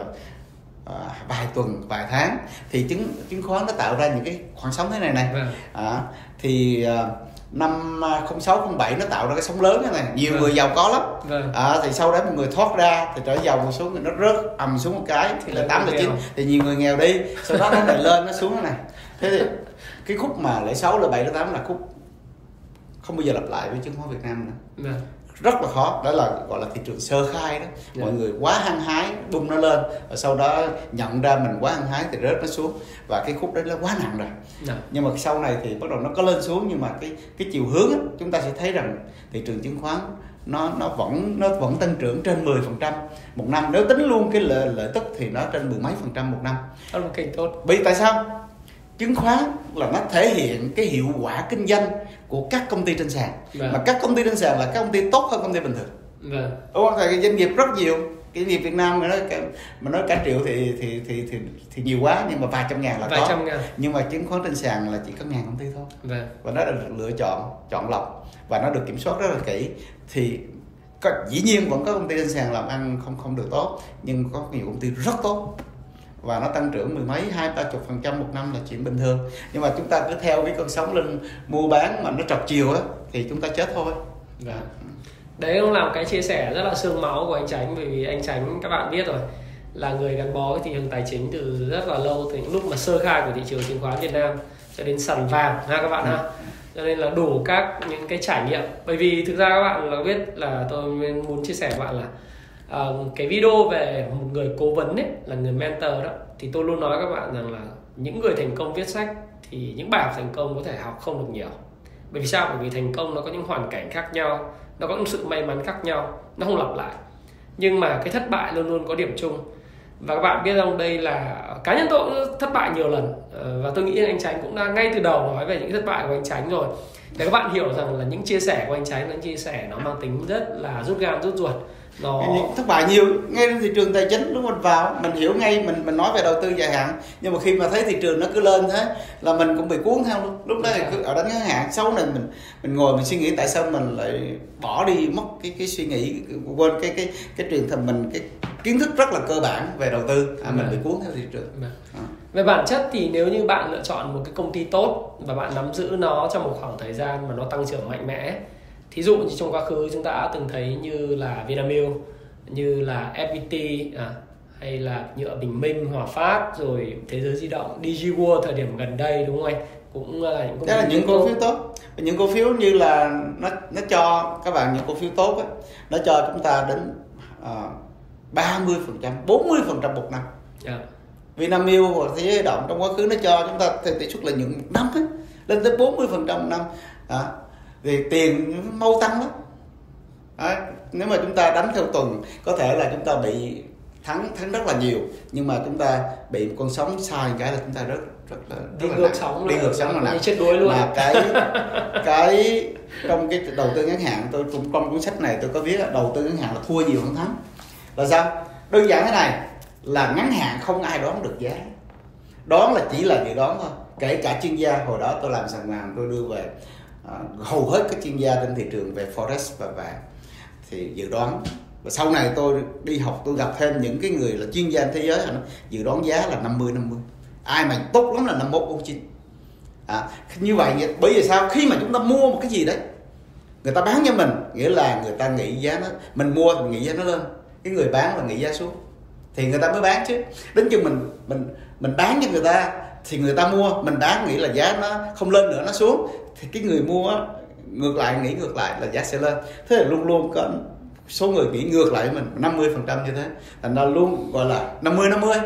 S2: à, vài tuần vài tháng thì chứng chứng khoán nó tạo ra những cái khoảng sóng thế này này.
S1: Vâng.
S2: À, thì à, năm à, 06 07 nó tạo ra cái sóng lớn thế này. Nhiều
S1: Vâng.
S2: người giàu có lắm.
S1: Vâng.
S2: À, thì sau đó một người thoát ra thì trở giàu một số người nó rớt ầm xuống một cái thì là tám là chín. thì nhiều người nghèo đi sau đó nó lại lên nó xuống thế này. Thế thì cái khúc mà lẻ sáu lẻ bảy lẻ tám là khúc không bao giờ lặp lại với chứng khoán Việt Nam nữa.
S1: Vâng
S2: rất là khó đó là gọi là thị trường sơ khai đó.
S1: Dạ.
S2: mọi người quá hăng hái bung nó lên và sau đó nhận ra mình quá hăng hái thì rớt nó xuống và cái khúc đấy nó quá nặng rồi.
S1: Dạ.
S2: nhưng mà sau này thì bắt đầu nó có lên xuống nhưng mà cái cái chiều hướng á, chúng ta sẽ thấy rằng thị trường chứng khoán nó nó vẫn nó vẫn tăng trưởng trên 10% một năm. Nếu tính luôn cái lợi lợi tức thì nó trên mười mấy phần trăm một năm.
S1: Đó là một kênh tốt.
S2: Vì tại sao? Chứng khoán là nó thể hiện cái hiệu quả kinh doanh của các công ty trên sàn.
S1: Vâng.
S2: mà các công ty trên sàn là các công ty tốt hơn công ty bình thường.
S1: Vâng
S2: đúng không? Thì doanh nghiệp rất nhiều. Cái nghiệp Việt Nam mà nói cả, mà nói cả triệu thì thì thì thì, thì nhiều quá nhưng mà vài trăm ngàn là
S1: vài
S2: có.
S1: trăm ngàn.
S2: Nhưng mà chứng khoán trên sàn là chỉ có ngàn công ty thôi.
S1: Vâng
S2: và nó được lựa chọn chọn lọc. Và nó được kiểm soát rất là kỹ. Thì có, dĩ nhiên vẫn có công ty trên sàn làm ăn không không được tốt nhưng có nhiều công ty rất tốt và nó tăng trưởng mười mấy hai ba chục phần trăm một năm là chuyện bình thường. Nhưng mà chúng ta cứ theo cái con sóng lên mua bán mà nó trật chiều á thì chúng ta chết thôi.
S1: Vâng. Đấy cũng là một cái chia sẻ rất là xương máu của anh Tránh bởi vì anh Tránh các bạn biết rồi là người gắn bó với thị trường tài chính từ rất là lâu từ những lúc mà sơ khai của thị trường chứng khoán Việt Nam cho đến sàn vàng ha các bạn ha. Cho nên là đủ các những cái trải nghiệm. Bởi vì thực ra các bạn là biết là tôi muốn chia sẻ với bạn là Ờ, cái video về một người cố vấn ấy, là người mentor đó, thì tôi luôn nói các bạn rằng là những người thành công viết sách thì những bài học thành công có thể học không được nhiều. Bởi vì sao? Bởi vì thành công nó có những hoàn cảnh khác nhau, nó có những sự may mắn khác nhau, nó không lặp lại. Nhưng mà cái thất bại luôn luôn có điểm chung. Và các bạn biết không, đây là, cá nhân tôi cũng thất bại nhiều lần. Ờ, và tôi nghĩ anh Tránh cũng đã ngay từ đầu nói về những thất bại của anh Tránh rồi. Để các bạn hiểu rằng là những chia sẻ của anh Tránh những chia sẻ nó mang tính rất là rút gan, rút ruột.
S2: Những thất bại nhiều. Ngay trên thị trường tài chính lúc mình vào mình hiểu ngay mình mình nói về đầu tư dài hạn. Nhưng mà khi mà thấy thị trường nó cứ lên thế là mình cũng bị cuốn theo luôn. Lúc đó thì cứ ở đánh ngắn hạn. Sau này mình mình ngồi mình suy nghĩ tại sao mình lại bỏ đi mất cái cái suy nghĩ quên cái cái cái truyền thần mình cái kiến thức rất là cơ bản về đầu tư. À, mình
S1: Vâng.
S2: bị cuốn theo thị trường.
S1: Vâng.
S2: à.
S1: về bản chất thì nếu như bạn lựa chọn một cái công ty tốt và bạn nắm giữ nó trong một khoảng thời gian mà nó tăng trưởng mạnh mẽ thí dụ như trong quá khứ chúng ta đã từng thấy như là Vinamilk như là FPT à, hay là nhựa Bình Minh Hòa Phát rồi Thế giới di động DigiWorld thời điểm gần đây đúng không anh? Cũng là những công
S2: đó là những cổ phiếu tốt. Những cổ phiếu như là nó nó cho các bạn những cổ phiếu tốt á nó cho chúng ta đến ba mươi phần trăm bốn mươi phần trăm một năm.
S1: Dạ.
S2: Vinamilk hoặc thế giới động trong quá khứ nó cho chúng ta tỷ suất lợi nhuận một năm ấy, lên tới 40 phần trăm một năm. Đó. Thì tiền mau tăng lắm. Đó. nếu mà chúng ta đánh theo tuần có thể là chúng ta bị thắng thắng rất là nhiều. Nhưng mà chúng ta bị một con sóng sai cái là chúng ta rất rất là rất
S1: đi ngược sóng
S2: đi ngược sóng là nặng.
S1: chết đuối luôn.
S2: Mà cái cái trong cái đầu tư ngắn hạn tôi cũng trong cuốn sách này tôi có viết là đầu tư ngắn hạn là thua nhiều hơn thắng. Là sao? Đơn giản thế này là ngắn hạn không ai đoán được giá. Đoán là chỉ là dự đoán thôi. Kể cả chuyên gia hồi đó tôi làm sàn vàng tôi đưa về. à, À, hầu hết các chuyên gia trên thị trường về forex và vàng thì dự đoán và sau này tôi đi học tôi gặp thêm những cái người là chuyên gia thế giới họ dự đoán giá là 50 50 ai mà tốt lắm là 51 49 à, như vậy bởi vì sao? Khi mà chúng ta mua một cái gì đấy người ta bán cho mình nghĩa là người ta nghĩ giá nó mình mua thì mình nghĩ giá nó lên cái người bán là nghĩ giá xuống thì người ta mới bán chứ. Đến chừng mình mình mình bán cho người ta thì người ta mua mình bán nghĩ là giá nó không lên nữa nó xuống thì cái người mua á, ngược lại nghĩ ngược lại là giá sẽ lên. Thế là luôn luôn có số người nghĩ ngược lại với mình 50 phần trăm như thế. Thành ra luôn gọi là 50 50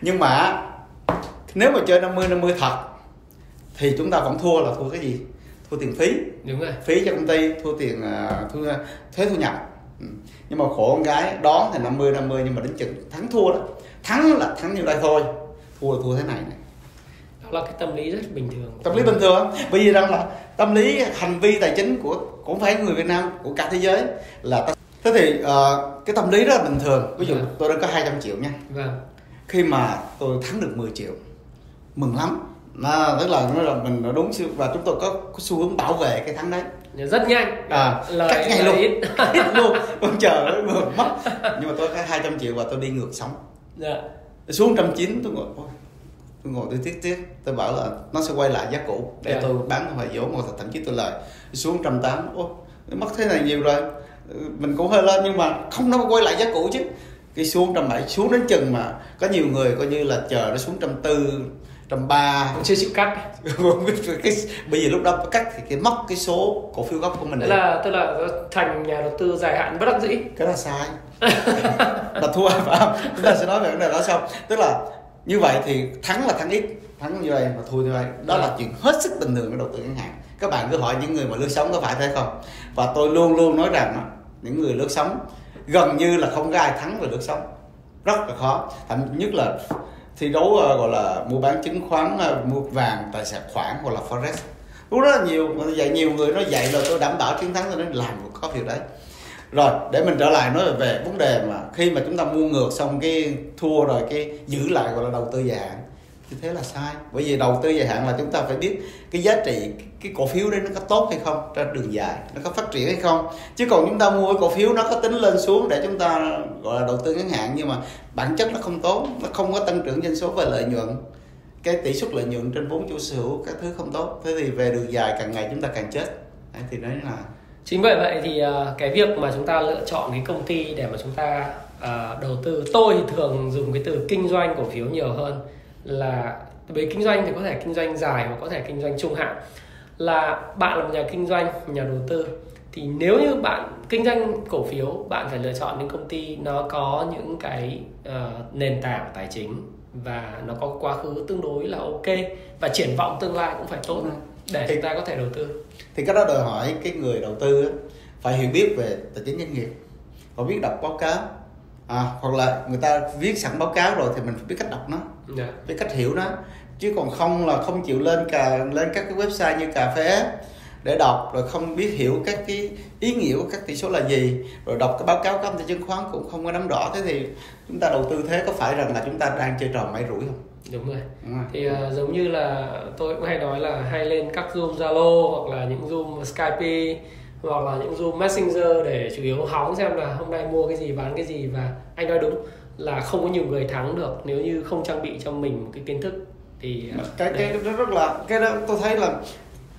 S2: nhưng mà nếu mà chơi 50 50 thật thì chúng ta vẫn thua là thua cái gì? Thua tiền phí.
S1: Đúng rồi.
S2: Phí cho công ty thua tiền à, thua thuế thu nhập. Ừ. nhưng mà khổ con gái đón thì 50 50 nhưng mà đến chừng thắng thua đó. Thắng là thắng như đây thôi. Thua là thua thế này này
S1: là cái tâm lý rất bình thường.
S2: Tâm lý bình thường bởi vì rằng là tâm lý hành vi tài chính của cũng phải người Việt Nam của cả thế giới là tâm- thế thì ờ, cái tâm lý rất là bình thường. Ví dụ tôi đã có 200 triệu nha.
S1: Vâng.
S2: Khi mà tôi thắng được 10 triệu mừng lắm. À, tức là nó là mình nó đúng và chúng tôi có, có xu hướng bảo vệ cái thắng đấy.
S1: Rất nhanh.
S2: À, lời cắt ngay luôn. ít, ít luôn. Con chờ nó mất. Nhưng mà tôi có 200 triệu và tôi đi ngược sống dạ. xuống trăm chín tôi ngồi tôi ngồi tôi tiếc tiếc. Tôi bảo là nó sẽ quay lại giá cũ để yeah. Dạ. tôi bán hoài vốn hoặc thậm chí tôi lời. Xuống trăm tám ô mất thế này nhiều rồi. Mình cũng hơi lên nhưng mà không nó quay lại giá cũ chứ. Cái xuống trăm bảy xuống đến chừng mà có nhiều người coi như là chờ nó xuống trăm tư trăm ba.
S1: Chưa chịu cắt.
S2: Cái bây giờ lúc đó cắt thì cái mất cái số cổ phiếu gốc của mình
S1: đấy là tức là thành nhà đầu tư dài hạn bất đắc dĩ.
S2: Cái là sai. Là thua phải không? Chúng ta sẽ nói về vấn đề đó sau. Tức là như vậy thì thắng là thắng ít thắng như vậy mà thua như vậy. Đó là chuyện hết sức bình thường của đầu tư ngắn hạn. Các bạn cứ hỏi những người mà lướt sóng có phải thế không? Và tôi luôn luôn nói rằng những người lướt sóng gần như là không có ai thắng về lướt sóng. Rất là khó. Thậm nhất là thi đấu ờ, gọi là mua bán chứng khoán ờ, mua vàng tài sản khoản hoặc là forex. Lúc đó là nhiều dạy nhiều người nói dạy là tôi đảm bảo chiến thắng tôi nói làm có việc đấy rồi để mình trở lại nói về vấn đề mà khi mà chúng ta mua ngược xong cái thua rồi cái giữ lại gọi là đầu tư dài hạn như thế là sai. Bởi vì đầu tư dài hạn là chúng ta phải biết cái giá trị cái cổ phiếu đấy nó có tốt hay không trên đường dài nó có phát triển hay không. Chứ còn chúng ta mua cái cổ phiếu nó có tính lên xuống để chúng ta gọi là đầu tư ngắn hạn nhưng mà bản chất nó không tốt nó không có tăng trưởng doanh số và lợi nhuận. Cái tỷ suất lợi nhuận trên vốn chủ sở hữu các thứ không tốt. Thế thì về đường dài càng ngày chúng ta càng chết. Đấy, thì đấy là
S1: chính bởi vậy thì ờ, cái việc mà chúng ta lựa chọn cái công ty để mà chúng ta uh, đầu tư tôi thì thường dùng cái từ kinh doanh cổ phiếu nhiều hơn là về kinh doanh thì có thể kinh doanh dài hoặc có thể kinh doanh trung hạn là bạn là một nhà kinh doanh nhà đầu tư thì nếu như bạn kinh doanh cổ phiếu bạn phải lựa chọn những công ty nó có những cái uh, nền tảng tài chính và nó có quá khứ tương đối là ok và triển vọng tương lai cũng phải tốt để thì, chúng ta có thể đầu tư.
S2: thì cái đó đòi hỏi cái người đầu tư phải hiểu biết về tài chính doanh nghiệp và biết đọc báo cáo. À, hoặc là người ta viết sẵn báo cáo rồi thì mình phải biết cách đọc nó yeah. Dạ. biết cách hiểu nó. Chứ còn không là không chịu lên cả lên các cái website như cà phê để đọc rồi không biết hiểu các cái ý nghĩa của các tỷ số là gì. Rồi đọc cái báo cáo của công ty chứng khoán cũng không có nắm rõ thế thì chúng ta đầu tư thế có phải rằng là chúng ta đang chơi trò máy rủi không
S1: đúng rồi, đúng rồi. thì uh, giống như là tôi cũng hay nói là hay lên các zoom zalo hoặc là những zoom skype hoặc là những zoom messenger để chủ yếu hóng xem là hôm nay mua cái gì bán cái gì. Và anh nói đúng là không có nhiều người thắng được nếu như không trang bị cho mình một cái kiến thức. Thì
S2: à, cái cái đó rất là cái đó tôi thấy là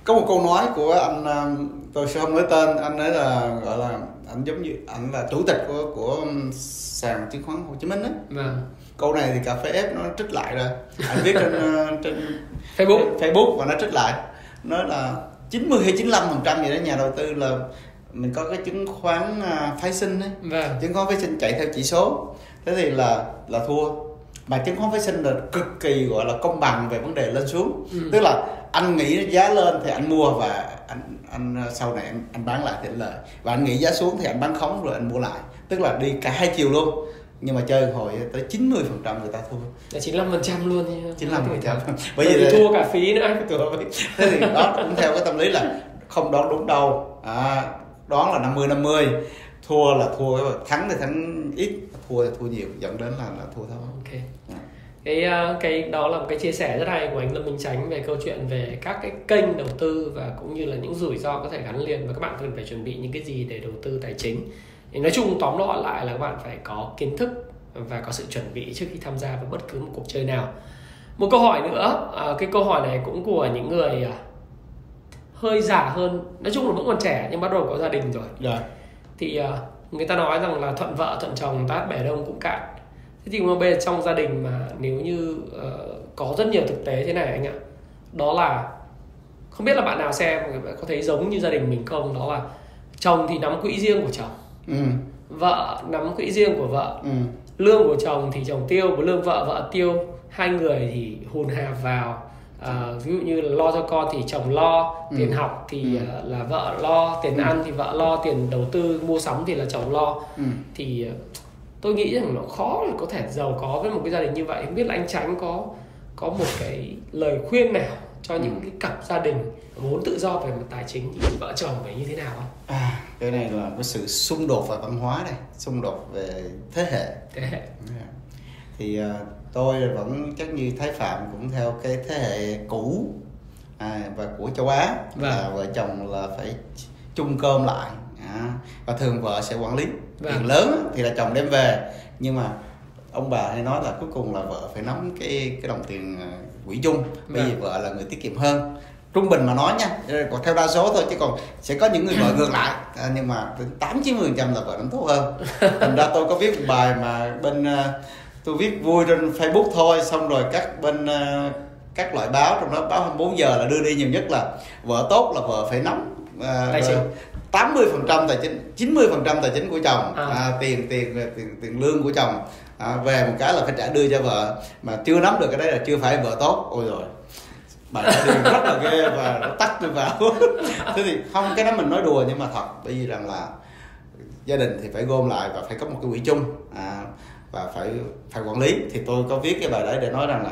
S2: có một câu nói của anh à, tôi sẽ không nói tên anh ấy là gọi là anh giống như anh là chủ tịch của của sàn chứng khoán Hồ Chí Minh đấy vâng. Câu này thì cà phê ép nó trích lại rồi. Anh viết trên à, trên Facebook. Facebook và nó trích lại. Nói là 90 hay 95 phần trăm gì đó nhà đầu tư là mình có cái chứng khoán phái sinh ấy. Vâng. chứng khoán phái sinh chạy theo chỉ số. Thế thì là là thua. Mà chứng khoán phái sinh là cực kỳ gọi là công bằng về vấn đề lên xuống. Ừ. tức là anh nghĩ giá lên thì anh mua và anh anh sau này anh, anh bán lại thì anh lời và anh nghĩ giá xuống thì anh bán khống rồi anh mua lại. Tức là đi cả hai chiều luôn nhưng mà chơi hồi tới 90 phần trăm người ta thua.
S1: Là 95 phần trăm luôn
S2: chín mươi phần trăm.
S1: Bởi vì thua cả phí nữa
S2: thế thì đó cũng theo cái tâm lý là không đoán đúng đâu. À, đoán là 50 50 thua là thua thắng thì thắng ít thua thì thua nhiều dẫn đến là là thua thôi.
S1: Ok. À. cái ờ, cái đó là một cái chia sẻ rất hay của anh Lâm Minh Chánh về câu chuyện về các cái kênh đầu tư và cũng như là những rủi ro có thể gắn liền. Và các bạn cần phải chuẩn bị những cái gì để đầu tư tài chính nói chung tóm gọn lại là các bạn phải có kiến thức và có sự chuẩn bị trước khi tham gia vào bất cứ một cuộc chơi nào. Một câu hỏi nữa à, cái câu hỏi này cũng của những người à, hơi già hơn nói chung là vẫn còn trẻ nhưng bắt đầu có gia đình rồi. Yeah. Dạ. Thì uh, người ta nói rằng là thuận vợ thuận chồng tát bẻ đông cũng cạn. Thế thì mà bây giờ trong gia đình mà nếu như uh, có rất nhiều thực tế thế này anh ạ đó là không biết là bạn nào xem có thấy giống như gia đình mình không? Đó là chồng thì nắm quỹ riêng của chồng ừ. vợ nắm quỹ riêng của vợ ừ. lương của chồng thì chồng tiêu của lương vợ vợ tiêu hai người thì hùn hạp vào à, ví dụ như là lo cho con thì chồng lo ừ. tiền học thì ừ. uh, là vợ lo tiền ừ. ăn thì vợ lo tiền đầu tư mua sắm thì là chồng lo ừ. thì uh, tôi nghĩ rằng nó khó để có thể giàu có với một cái gia đình như vậy không biết là anh tránh có có một cái lời khuyên nào cho những cái cặp gia đình muốn tự do về mặt tài chính thì vợ chồng phải như thế nào không?
S2: À, cái này là cái sự xung đột về văn hóa này, xung đột về thế hệ.
S1: Thế hệ.
S2: Thì uh, tôi vẫn chắc như thái phạm cũng theo cái thế hệ cũ à, và của châu á
S1: Vâng.
S2: là vợ chồng là phải chung cơm lại à, và thường vợ sẽ quản lý
S1: Vâng.
S2: tiền lớn thì là chồng đem về nhưng mà ông bà hay nói là cuối cùng là vợ phải nắm cái cái đồng tiền ờ, quỹ chung bởi vì
S1: Vâng.
S2: vợ là người tiết kiệm hơn trung bình mà nói nha còn theo đa số thôi chứ còn sẽ có những người vợ ngược lại à, nhưng mà tám chín mươi trăm là vợ nắm tốt hơn thành ra tôi có viết một bài mà bên ờ, tôi viết vui trên facebook thôi xong rồi các bên ờ, các loại báo trong đó báo 24 giờ là đưa đi nhiều nhất là vợ tốt là vợ phải nắm ờ,
S1: Tài chính.
S2: 80 phần trăm tài chính 90 phần trăm tài chính của chồng
S1: À.
S2: à, tiền tiền tiền tiền lương của chồng à, về một cái là phải trả đưa cho vợ. Mà chưa nắm được cái đấy là chưa phải vợ tốt. Ôi rồi bà đã đi rất là ghê và nó tắt tôi vào. Thế thì không cái đó mình nói đùa nhưng mà thật. Bởi vì rằng là gia đình thì phải gom lại và phải có một cái quỹ chung à, và phải phải quản lý. Thì tôi có viết cái bài đấy để nói rằng là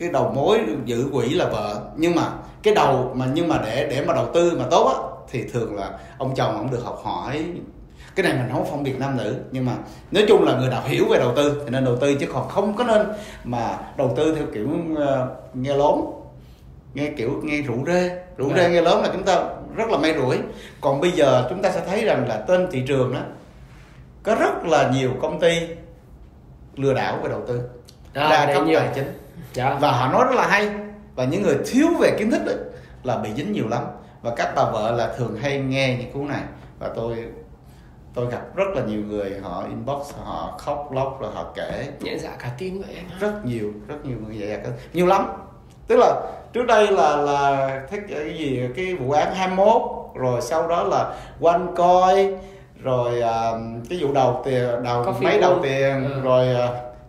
S2: cái đầu mối giữ quỹ là vợ. Nhưng mà cái đầu mà nhưng mà để để mà đầu tư mà tốt á thì thường là ông chồng ông được học hỏi cái này mình không phân biệt nam nữ nhưng mà nói chung là người nào hiểu về đầu tư thì nên đầu tư chứ còn không có nên mà đầu tư theo kiểu ờ, nghe lốn nghe kiểu nghe rủ rê rủ rê
S1: Vâng.
S2: nghe lớn là chúng ta rất là may rủi còn bây giờ chúng ta sẽ thấy rằng là trên thị trường đó có rất là nhiều công ty lừa đảo về đầu tư
S1: À,
S2: đa
S1: đấy
S2: cấp
S1: nhiều.
S2: tài chính
S1: Dạ.
S2: và họ nói rất là hay và những người thiếu về kiến thức đấy là bị dính nhiều lắm và các bà vợ là thường hay nghe những cuốn này. Và tôi tôi gặp rất là nhiều người họ inbox họ khóc lóc rồi họ kể.
S1: Nhẹ dạ cả tin vậy
S2: rất nhiều rất nhiều người vậy à, nhiều lắm. Tức là trước đây là là thích cái gì cái vụ án 21 rồi sau đó là OneCoin rồi à, cái vụ đầu tiền đầu
S1: Coffee
S2: máy đầu tiền
S1: Ừ.
S2: rồi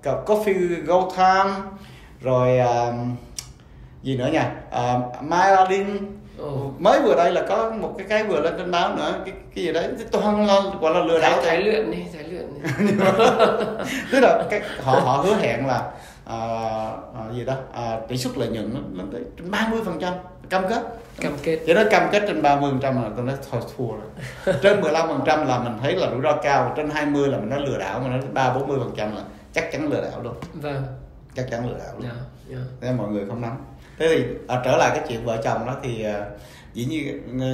S2: cà- coffee gold time rồi à, gì nữa nha à, Myladin. Mới vừa đây là có một cái cái vừa lên trên báo nữa cái cái gì đấy tôi không gọi là lừa đảo
S1: thái, thái luyện đi thái luyện đi.
S2: Tức là cái họ họ hứa hẹn là à, à, gì đó à, tỷ suất lợi nhuận nó lên tới trên 30 phần trăm cam kết.
S1: Cam kết.
S2: Chỉ nói cam kết trên 30 phần trăm là tôi nói thôi thua rồi. Trên 15 phần trăm là mình thấy là rủi ro cao trên 20 là mình nói lừa đảo mà nói ba 40 phần trăm là chắc chắn lừa đảo luôn.
S1: Vâng.
S2: Chắc chắn lừa đảo luôn.
S1: Dạ dạ.
S2: Nên mọi người không nắm thế thì à, trở lại cái chuyện vợ chồng đó thì à, dĩ nhiên ờ,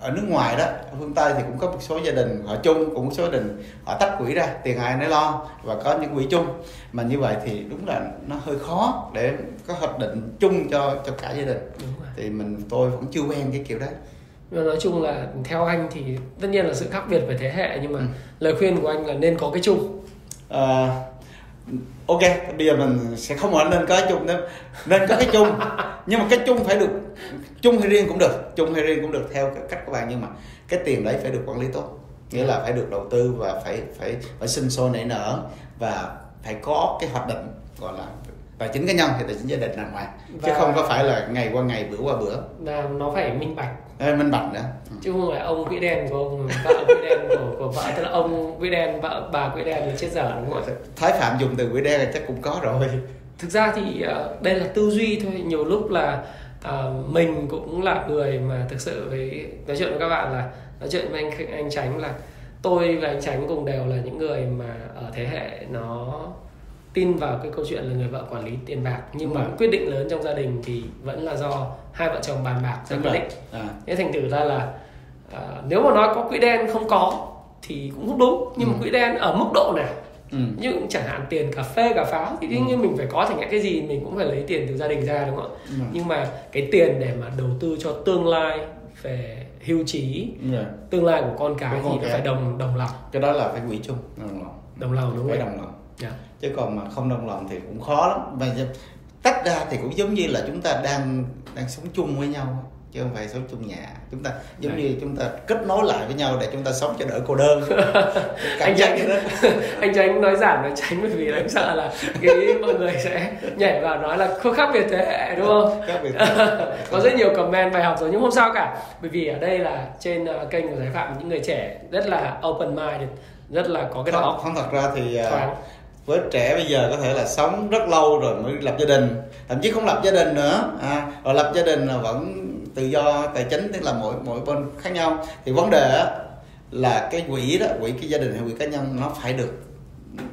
S2: ở nước ngoài đó ở phương tây thì cũng có một số gia đình họ chung cũng một số gia đình họ tách quỹ ra tiền ai nấy lo và có những quỹ chung. Mà như vậy thì đúng là nó hơi khó để có hoạch định chung cho cho cả gia đình.
S1: Đúng rồi.
S2: Thì mình tôi vẫn chưa quen cái kiểu đấy.
S1: Nói chung là theo anh thì tất nhiên là sự khác biệt về thế hệ nhưng mà
S2: Ừ.
S1: lời khuyên của anh là nên có cái chung.
S2: Ờ, ok bây giờ mình sẽ không hỏi nên có cái chung nên nên có cái chung nhưng mà cái chung phải được chung hay riêng cũng được chung hay riêng cũng được theo cái cách của bạn. Nhưng mà cái tiền đấy phải được quản lý tốt. Nghĩa là phải được đầu tư và phải phải phải sinh sôi nảy nở và phải có cái hoạch định gọi là tài chính cá nhân thì tài chính gia đình hoàng chứ
S1: Và-
S2: không có phải là ngày qua ngày bữa qua bữa.
S1: và nó phải minh bạch
S2: Ê, minh bạch nữa
S1: chứ không phải ông quỹ đen của ông vợ quỹ đen của, của vợ tức là ông quỹ đen vợ bà quỹ đen là chết dở đúng không ạ?
S2: Thái phạm dùng từ quỹ đen là chắc cũng có rồi.
S1: Thực ra thì ờ, đây là tư duy thôi. Nhiều lúc là ờ, mình cũng là người mà thực sự với nói chuyện với các bạn là nói chuyện với anh anh tránh là tôi và anh tránh cùng đều là những người mà ở thế hệ nó tin vào cái câu chuyện là người vợ quản lý tiền bạc nhưng
S2: Đúng
S1: mà
S2: rồi.
S1: quyết định lớn trong gia đình thì vẫn là do hai vợ chồng bàn bạc ra quyết định
S2: à.
S1: thế thành thử ra là à, nếu mà nói có quỹ đen không có thì cũng không đúng nhưng mà
S2: Ừ.
S1: quỹ đen ở mức độ nào
S2: ừ.
S1: nhưng chẳng hạn tiền cà phê cà pháo thì đương nhiên mình phải có chẳng hạn cái gì mình cũng phải lấy tiền từ gia đình ra đúng không ạ
S2: Ừ.
S1: nhưng mà cái tiền để mà đầu tư cho tương lai về hưu trí
S2: rồi.
S1: tương lai của con cái
S2: Của
S1: thì nó phải đồng đồng lòng
S2: cái đó là phải quỹ chung đồng lòng
S1: đồng lòng đúng
S2: phải
S1: không
S2: đồng lòng
S1: Dạ.
S2: chứ còn mà không đồng lòng thì cũng khó lắm. Và tách ra thì cũng giống như là chúng ta đang đang sống chung với nhau chứ không phải sống chung nhà. Chúng ta giống
S1: Đấy.
S2: như chúng ta kết nối lại với nhau để chúng ta sống cho đỡ cô đơn.
S1: Anh Tránh-
S2: đó
S1: anh tránh nói giảm nói tránh bởi vì anh sợ là cái mọi người sẽ nhảy vào nói là không khác biệt thế hệ đúng không? Có rất nhiều comment bài học rồi nhưng không sao cả. Bởi vì ở đây là trên ờ, kênh của giải phạm những người trẻ rất là open minded rất là có cái đầu
S2: không, không thật ra thì à,
S1: thoáng
S2: với trẻ bây giờ có thể là sống rất lâu rồi mới lập gia đình. Thậm chí không lập gia đình nữa. À, rồi lập gia đình là vẫn tự do tài chính tức là mỗi mỗi bên khác nhau. Thì vấn đề là cái quỹ đó quỹ cái gia đình hay quỹ cá nhân nó phải được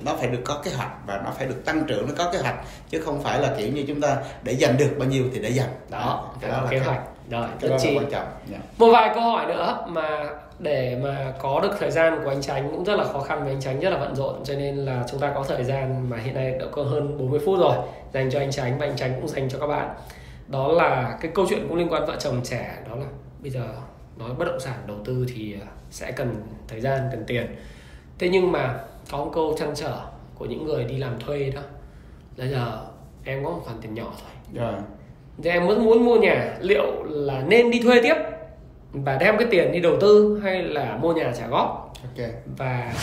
S2: nó phải được có kế hoạch và nó phải được tăng trưởng nó có kế hoạch chứ không phải là kiểu như chúng ta để dành được bao nhiêu thì để dành
S1: đó cái đó là kế hoạch rồi
S2: đó là quan trọng yeah. Dạ.
S1: một vài câu hỏi nữa mà để mà có được thời gian của anh Tránh cũng rất là khó khăn vì anh Tránh rất là bận rộn cho nên là chúng ta có thời gian mà hiện nay đã có hơn 40 phút rồi dành cho anh Tránh và anh Tránh cũng dành cho các bạn đó là cái câu chuyện cũng liên quan vợ chồng trẻ đó là bây giờ nói bất động sản đầu tư thì sẽ cần thời gian cần tiền thế nhưng mà có một câu chăn trở của những người đi làm thuê đó là giờ em có một khoản tiền nhỏ thôi
S2: yeah.
S1: Thì em muốn muốn mua nhà liệu là nên đi thuê tiếp và đem cái tiền đi đầu tư hay là mua nhà trả góp
S2: okay.
S1: và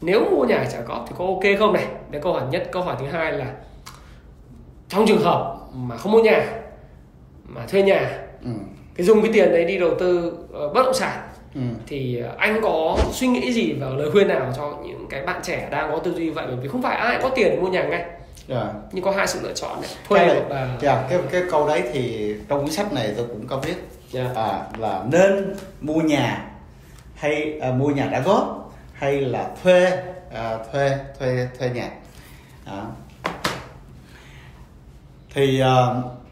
S1: nếu mua nhà trả góp thì có ok không này đấy câu hỏi nhất câu hỏi thứ hai là trong trường hợp mà không mua nhà mà thuê nhà ừ. cái dùng cái tiền đấy đi đầu tư uh, bất động sản ừ. thì anh có suy nghĩ gì và lời khuyên nào cho những cái bạn trẻ đang có tư duy vậy bởi vì không phải ai có tiền để mua nhà ngay yeah. Dạ. nhưng có hai sự lựa chọn này thuê
S2: cái, và yeah, dạ, cái cái câu đấy thì trong cuốn sách này tôi cũng có viết yeah. Dạ. à, là nên mua nhà hay à, mua nhà đã góp hay là thuê à, thuê thuê thuê nhà à. thì à,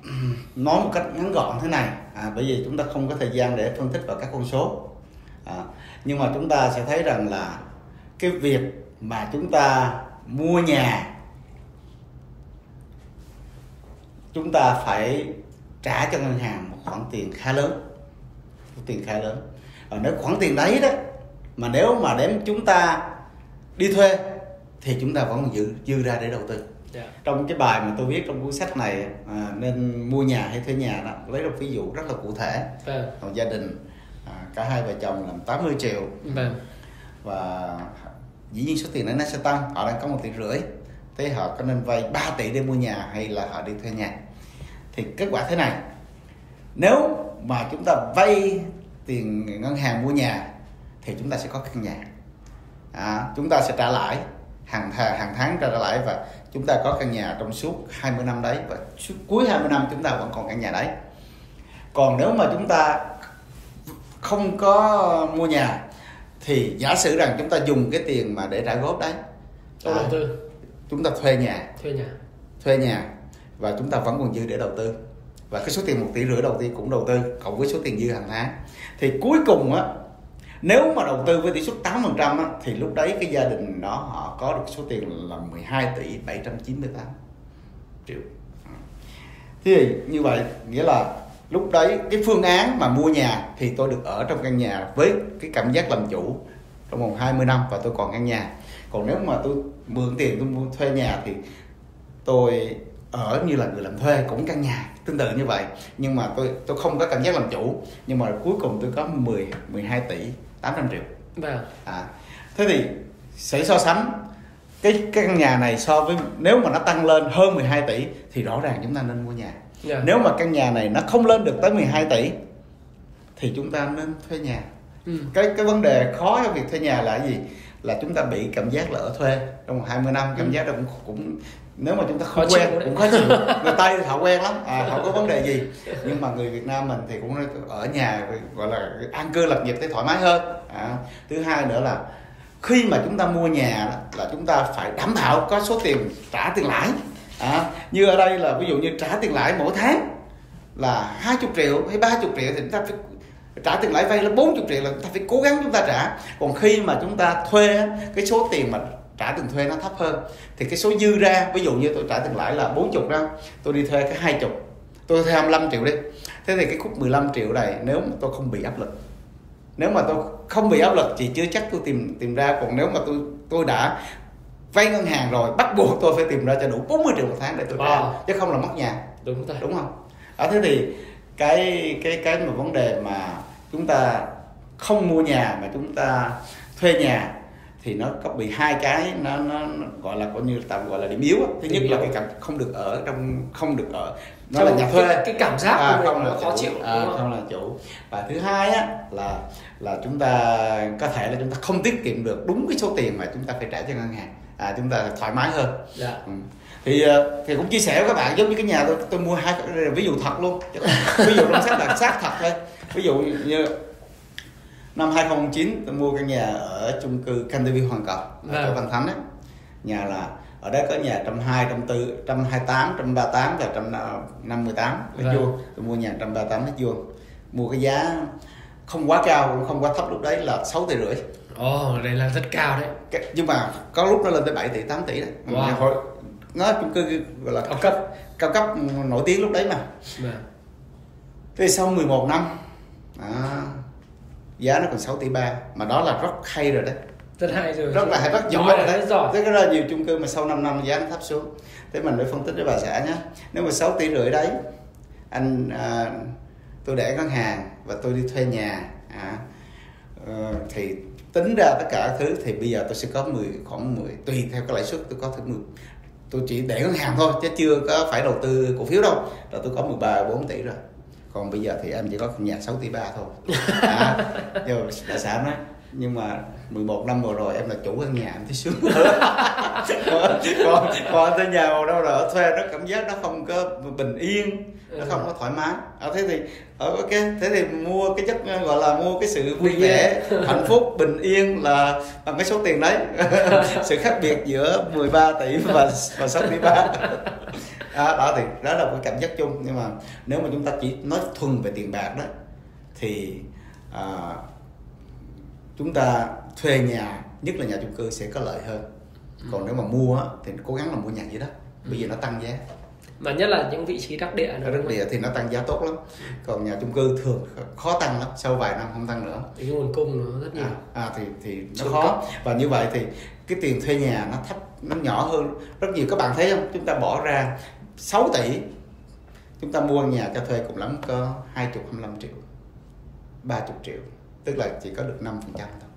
S2: nói một cách ngắn gọn thế này à, bởi vì chúng ta không có thời gian để phân tích vào các con số à, nhưng mà chúng ta sẽ thấy rằng là cái việc mà chúng ta mua nhà chúng ta phải trả cho ngân hàng một khoản tiền khá lớn một tiền khá lớn và nếu khoản tiền đấy đó mà nếu mà đem chúng ta đi thuê thì chúng ta vẫn dư dư ra để đầu tư yeah. Dạ. trong cái bài mà tôi viết trong cuốn sách này à, nên mua nhà hay thuê nhà đó lấy một ví dụ rất là cụ thể yeah. Vâng. một gia đình à, cả hai vợ chồng làm 80 triệu yeah. Vâng. và dĩ nhiên số tiền này nó sẽ tăng họ đang có một tỷ rưỡi thế họ có nên vay 3 tỷ để mua nhà hay là họ đi thuê nhà? Thì kết quả thế này nếu mà chúng ta vay tiền ngân hàng mua nhà thì chúng ta sẽ có căn nhà. À, chúng ta sẽ trả lãi hàng hàng tháng trả lãi và chúng ta có căn nhà trong suốt 20 năm đấy và suốt cuối 20 năm chúng ta vẫn còn căn nhà đấy. Còn nếu mà chúng ta không có mua nhà thì giả sử rằng chúng ta dùng cái tiền mà để trả góp đấy.
S1: À, đầu tư
S2: chúng ta thuê nhà.
S1: Thuê nhà.
S2: Thuê nhà và chúng ta vẫn còn dư để đầu tư. Và cái số tiền một tỷ rưỡi đầu tiên cũng đầu tư cộng với số tiền dư hàng tháng. Thì cuối cùng á nếu mà đầu tư với tỷ suất 8% á, thì lúc đấy cái gia đình đó họ có được số tiền là 12 tỷ 798 triệu. Thế thì như vậy nghĩa là lúc đấy cái phương án mà mua nhà thì tôi được ở trong căn nhà với cái cảm giác làm chủ trong vòng 20 năm và tôi còn căn nhà còn nếu mà tôi mượn tiền tôi mua thuê nhà thì tôi ở như là người làm thuê cũng căn nhà tương tự như vậy nhưng mà tôi tôi không có cảm giác làm chủ nhưng mà cuối cùng tôi có 10 12 tỷ 800 triệu
S1: vâng
S2: à thế thì sẽ so sánh cái, cái căn nhà này so với nếu mà nó tăng lên hơn 12 tỷ thì rõ ràng chúng ta nên mua nhà yeah. Dạ. nếu mà căn nhà này nó không lên được tới 12 tỷ thì chúng ta nên thuê nhà ừ. cái cái vấn đề khó trong việc thuê nhà là gì là chúng ta bị cảm giác là ở thuê. Trong 20 năm cảm ừ. giác đó cũng cũng nếu mà chúng ta không khó quen cũng khó chịu. Người tây thì họ quen lắm. À, họ có vấn đề gì? Nhưng mà người việt nam mình thì cũng ở nhà gọi là an cư lập nghiệp thấy thoải mái hơn. À, thứ hai nữa là khi mà chúng ta mua nhà là chúng ta phải đảm bảo có số tiền trả tiền lãi. À, như ở đây là ví dụ như trả tiền lãi mỗi tháng là 20 triệu hay 30 triệu thì chúng ta phải trả tiền lãi vay là 40 triệu là chúng ta phải cố gắng chúng ta trả. Còn khi mà chúng ta thuê cái số tiền mà trả tiền thuê nó thấp hơn thì cái số dư ra ví dụ như tôi trả tiền lãi là 40 đó tôi đi thuê cái hai chục tôi thuê 25 triệu đi. Thế thì cái khúc 15 triệu này nếu mà tôi không bị áp lực nếu mà tôi không bị áp lực thì chưa chắc tôi tìm tìm ra. Còn nếu mà tôi tôi đã vay ngân hàng rồi bắt buộc tôi phải tìm ra cho đủ 40 triệu một tháng để tôi trả wow. chứ không là mất nhà.
S1: Đúng rồi.
S2: Đúng không? Ở thế thì cái cái cái mà vấn đề mà chúng ta không mua nhà mà chúng ta thuê nhà thì nó có bị hai cái nó, nó, nó gọi là coi như tạm gọi là điểm yếu thứ điểm nhất yếu. là cái cảm không được ở trong không được ở nó
S1: trong là nhà thuê. cái, cái cảm giác à,
S2: không là
S1: khó
S2: chủ,
S1: chịu
S2: à, không là chủ. Và thứ hai á là là chúng ta có thể là chúng ta không tiết kiệm được đúng cái số tiền mà chúng ta phải trả cho ngân hàng. À chúng ta thoải mái hơn.
S1: Dạ.
S2: ừ. Thì ờ, thì cũng chia sẻ với các bạn giống như cái nhà tôi tôi mua hai ví dụ thật luôn. Ví dụ trong sách là xác thật thôi. Ví dụ như năm 2009 tôi mua căn nhà ở chung cư Canterville Hoàng Cầu ở vâng. Văn Thánh ấy. Nhà là ở đây có nhà trăm hai trăm tư trăm hai tám trăm ba tám và trăm năm mươi tám. Mét vuông tôi mua nhà trăm ba tám mét vuông. Mua cái giá không quá cao cũng không quá thấp lúc đấy là 6 tỷ rưỡi.
S1: Ồ đây là rất cao đấy.
S2: Nhưng mà có lúc nó lên tới 7 tỷ 8 tỷ đấy.
S1: Wow.
S2: Hồi- nó chung cư gọi là
S1: cao cấp
S2: cao cấp nổi tiếng lúc đấy mà.
S1: Vâng.
S2: Thế sau 11 năm à, giá nó còn 6 tỷ ba mà đó là rất hay rồi đấy.
S1: Rất hay rồi.
S2: Rất là hay rất giỏi rồi đấy.
S1: giỏi.
S2: Thế có là nhiều chung cư mà sau 5 năm giá nó thấp xuống. Thế mình phải phân tích với bà xã nhé. Nếu mà 6 tỷ rưỡi đấy anh à, tôi để ngân hàng và tôi đi thuê nhà à, ờ, thì tính ra tất cả thứ thì bây giờ tôi sẽ có 10 khoảng 10 tùy theo cái lãi suất tôi có thể 10 tôi chỉ để ngân hàng thôi chứ chưa có phải đầu tư cổ phiếu đâu. Là tôi có 13 4 tỷ rồi. Còn bây giờ thì em chỉ có nhà 6 tỷ ba thôi. À, nhưng mà xã nói nhưng mà 11 năm vừa rồi em là chủ căn nhà em thấy sướng còn còn còn tới nhà vào đâu rồi ở thuê nó cảm giác nó không có bình yên nó không có thoải mái. Ở thế thì ở ok thế thì mua cái chất gọi là mua cái sự vui vẻ hạnh phúc bình yên là bằng cái số tiền đấy. Sự khác biệt giữa 13 tỷ và và 6 tỷ ba. À, đó thì đó là một cái cảm giác chung. Nhưng mà nếu mà chúng ta chỉ nói thuần về tiền bạc đó thì à, chúng ta thuê nhà nhất là nhà chung cư sẽ có lợi hơn. Còn nếu mà mua thì cố gắng là mua nhà dưới đất bây giờ nó tăng giá.
S1: Mà nhất là những vị trí đắc địa nữa không?
S2: địa thì nó tăng giá tốt lắm. Còn nhà chung cư thường khó tăng lắm sau vài năm không tăng nữa.
S1: Thì cái nguồn cung nó rất nhiều.
S2: À, à thì thì nó
S1: Trung
S2: khó. và như vậy thì cái tiền thuê nhà nó thấp nó nhỏ hơn rất nhiều. Các bạn thấy không? Chúng ta bỏ ra 6 tỷ. Chúng ta mua nhà cho thuê cũng lắm có 20 25 triệu 30 triệu. Tức là chỉ có được 5 phần trăm thôi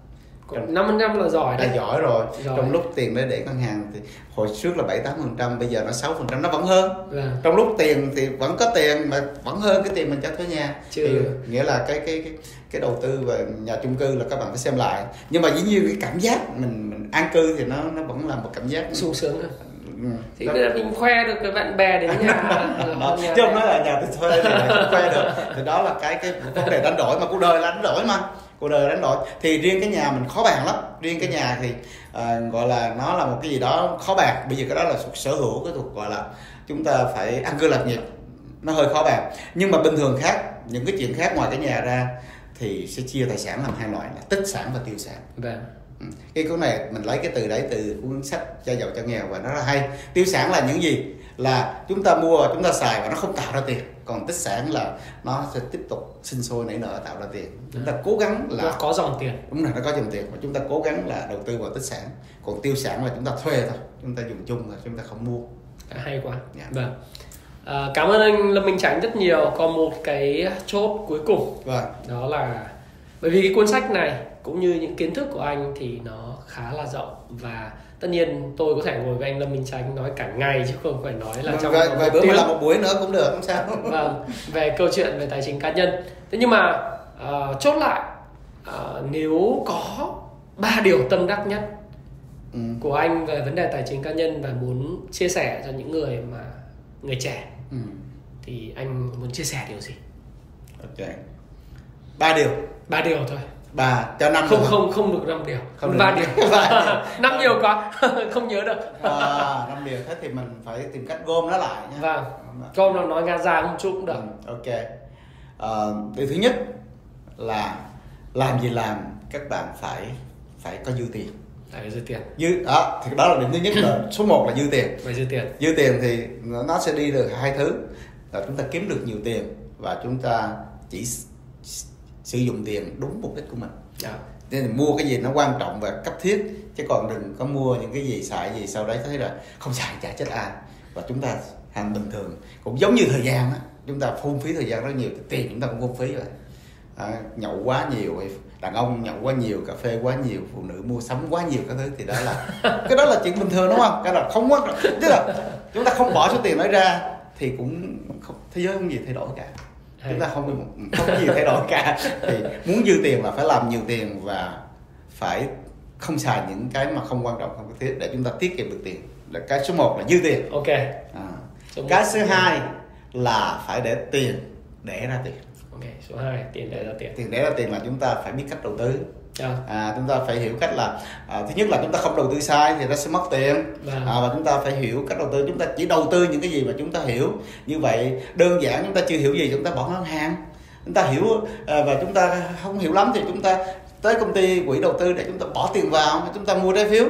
S1: năm phần trăm là giỏi đấy.
S2: Giỏi rồi.
S1: Giỏi.
S2: trong lúc tiền để để ngân hàng thì hồi trước là bảy tám phần trăm bây giờ nó 6 phần trăm nó vẫn hơn.
S1: Vâng.
S2: trong lúc tiền thì vẫn có tiền mà vẫn hơn cái tiền mình cho thuê nhà.
S1: Chưa.
S2: thì nghĩa là cái cái cái cái đầu tư về nhà chung cư là các bạn phải xem lại. Nhưng mà dĩ nhiên cái cảm giác mình mình an cư thì nó nó vẫn là một cảm giác
S1: sung sướng hơn
S2: ừ,
S1: thì giờ mình khoe được cái bạn bè đến nhà. Nhà
S2: chứ không nói là nhà tôi thuê thì lại không khoe được. Thì đó là cái cái vấn đề đánh đổi mà cuộc đời là đánh đổi mà cuộc đời đánh đổi. Thì riêng cái nhà mình khó bàn lắm. Riêng cái nhà thì à, gọi là nó là một cái gì đó khó bàn. Bây giờ cái đó là thuộc sở hữu cái thuộc gọi là chúng ta phải ăn cư lạc nghiệp. Nó hơi khó bàn. Nhưng mà bình thường khác những cái chuyện khác ngoài cái nhà ra thì sẽ chia tài sản làm hai loại là tích sản và tiêu sản.
S1: Vâng.
S2: Ừ. cái cuốn này mình lấy cái từ đấy từ cuốn sách cho giàu cho nghèo và nó rất là hay. Tiêu sản là những gì là chúng ta mua chúng ta xài và nó không tạo ra tiền. Còn tích sản là nó sẽ tiếp tục sinh sôi nảy nở tạo ra tiền. Chúng ta cố gắng
S1: nó
S2: là
S1: có dòng tiền.
S2: Đúng là nó có dòng tiền. Và chúng ta cố gắng là đầu tư vào tích sản. Còn tiêu sản là chúng ta thuê thôi. Chúng ta dùng chung thôi chúng ta không mua.
S1: Hay quá.
S2: Dạ.
S1: vâng. À, cảm ơn anh Lâm Minh Tránh rất nhiều. Còn một cái chốt cuối cùng.
S2: Vâng.
S1: Đó là bởi vì cái cuốn sách này cũng như những kiến thức của anh thì nó khá là rộng. Và tất nhiên tôi có thể ngồi với anh Lâm Minh Tránh nói cả ngày chứ không phải nói là trong
S2: vài, vài
S1: một
S2: bữa mà làm một buổi nữa cũng được không sao.
S1: Vâng về câu chuyện về tài chính cá nhân. Thế nhưng mà ờ, chốt lại ờ, nếu có ba điều tâm đắc nhất
S2: ừ.
S1: của anh về vấn đề tài chính cá nhân và muốn chia sẻ cho những người mà người trẻ
S2: Ừ.
S1: thì anh muốn chia sẻ điều gì?
S2: Ok ba điều.
S1: Ba điều thôi.
S2: Ba cho năm
S1: không không? không được năm điều.
S2: Không
S1: ba điều. Năm điều quá không nhớ được.
S2: À, năm điều. Thế thì mình phải tìm cách gom nó lại nha.
S1: Vâng. Câu nào nói ngang ra một chút cũng được.
S2: Ừ, ok. Ờ, điều thứ nhất là làm gì làm các bạn phải phải có dư tiền.
S1: Phải dư tiền.
S2: Dư đó thì đó là điểm thứ nhất là số 1 là dư tiền.
S1: Phải dư tiền.
S2: Dư tiền thì nó nó sẽ đi được hai thứ. Là chúng ta kiếm được nhiều tiền và chúng ta chỉ sử dụng tiền đúng mục đích của mình.
S1: Đó.
S2: nên là mua cái gì nó quan trọng và cấp thiết chứ còn đừng có mua những cái gì xài gì sau đấy thấy là không xài chả chết ai. Và chúng ta hàng bình thường. Cũng giống như thời gian á chúng ta phung phí thời gian rất nhiều tiền chúng ta cũng phung phí rồi. À, nhậu quá nhiều đàn ông nhậu quá nhiều cà phê quá nhiều phụ nữ mua sắm quá nhiều các thứ thì đó là cái đó là chuyện bình thường đúng không? Cái là không trọng. Tức là chúng ta không bỏ số tiền đó ra thì cũng không thế giới không gì thay đổi cả
S1: Hay.
S2: chúng ta không không có gì thay đổi cả. Thì muốn dư tiền là phải làm nhiều tiền và phải không xài những cái mà không quan trọng không cần thiết để chúng ta tiết kiệm được tiền. Là cái số 1 là dư tiền.
S1: Ok.
S2: À.
S1: Số
S2: cái thứ hai là phải để tiền để ra tiền.
S1: Ok số 2 tiền để ra tiền.
S2: Tiền để ra tiền là chúng ta phải biết cách đầu tư
S1: yeah.
S2: à, chúng ta phải hiểu cách là à, thứ nhất là chúng ta không đầu tư sai thì nó sẽ mất tiền
S1: Vâng.
S2: à, và chúng ta phải hiểu cách đầu tư chúng ta chỉ đầu tư những cái gì mà chúng ta hiểu như vậy đơn giản chúng ta chưa hiểu gì chúng ta bỏ ngân hàng chúng ta hiểu à, và chúng ta không hiểu lắm thì chúng ta tới công ty quỹ đầu tư để chúng ta bỏ tiền vào chúng ta mua trái phiếu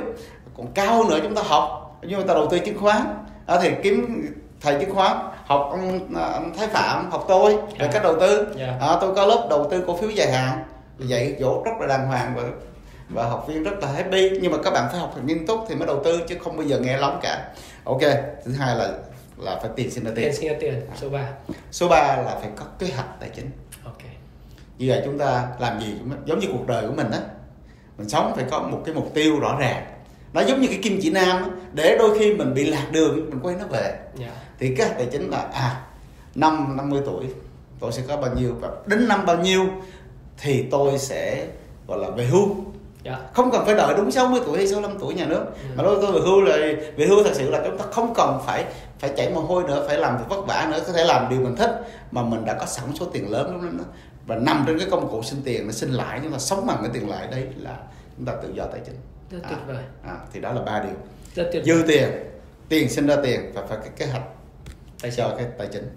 S2: còn cao hơn nữa chúng ta học như người ta đầu tư chứng khoán à, thì kiếm thầy chứng khoán học ông, ông Thái Phạm học tôi về
S1: À.
S2: cách đầu tư
S1: Yeah.
S2: à, tôi có lớp đầu tư cổ phiếu dài hạn dạy dỗ rất là đàng hoàng và và học viên rất là happy. Nhưng mà các bạn phải học thật nghiêm túc thì mới đầu tư chứ không bao giờ nghe lóng cả. Ok thứ hai là là phải tiền xin ra tiền.
S1: Tiền sinh ra tiền số 3
S2: số 3 là phải có kế hoạch tài chính.
S1: Ok.
S2: Như vậy chúng ta làm gì cũng giống như cuộc đời của mình á. Mình sống phải có một cái mục tiêu rõ ràng. Nó giống như cái kim chỉ nam để đôi khi mình bị lạc đường mình quay nó về.
S1: Yeah.
S2: thì kế hoạch tài chính là à năm 50 tuổi tôi sẽ có bao nhiêu và đến năm bao nhiêu thì tôi sẽ gọi là về hưu.
S1: Yeah.
S2: không cần phải đợi đúng 60 tuổi hay 65 tuổi nhà nước.
S1: Ừ.
S2: mà đối với tôi về hưu là về hưu thật sự là chúng ta không cần phải phải chảy mồ hôi nữa phải làm việc vất vả nữa có thể làm điều mình thích. Mà mình đã có sẵn số tiền lớn lắm đó. Và nằm trên cái công cụ sinh tiền nó sinh lãi chúng ta sống bằng cái tiền lãi đấy là chúng ta tự do tài chính.
S1: Rất
S2: À.
S1: tuyệt vời.
S2: à, thì đó là ba điều.
S1: Rất tuyệt
S2: dư tiền tiền sinh ra tiền và phải cái kế hoạch
S1: tài
S2: cho cái tài chính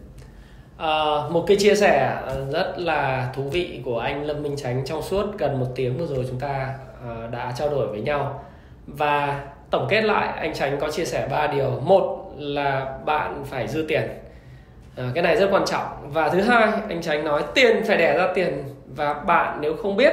S1: À, một cái chia sẻ ờ, rất là thú vị của anh Lâm Minh Chánh trong suốt gần một tiếng vừa rồi chúng ta à, đã trao đổi với nhau. Và tổng kết lại anh Chánh có chia sẻ ba điều. Một là bạn phải dư tiền. À, cái này rất quan trọng. Và thứ hai anh Chánh nói tiền phải đẻ ra tiền. Và bạn nếu không biết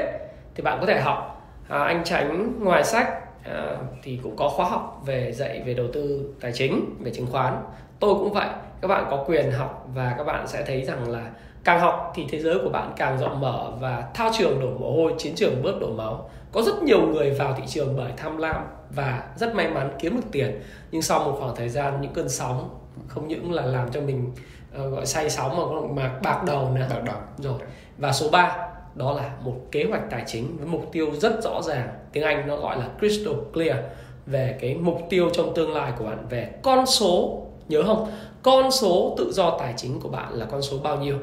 S1: thì bạn có thể học. À, anh Chánh ngoài sách à, thì cũng có khóa học về dạy về đầu tư tài chính về chứng khoán. Tôi cũng vậy các bạn có quyền học và các bạn sẽ thấy rằng là càng học thì thế giới của bạn càng rộng mở và thao trường đổ mồ hôi chiến trường bớt đổ máu. Có rất nhiều người vào thị trường bởi tham lam và rất may mắn kiếm được tiền. Nhưng sau một khoảng thời gian những cơn sóng không những là làm cho mình ờ, gọi say sóng mà còn mà bạc đầu nữa.
S2: Bắt đầu.
S1: Rồi. Và số 3 đó là một kế hoạch tài chính với mục tiêu rất rõ ràng. Tiếng Anh nó gọi là crystal clear về cái mục tiêu trong tương lai của bạn về con số nhớ không con số tự do tài chính của bạn là con số bao nhiêu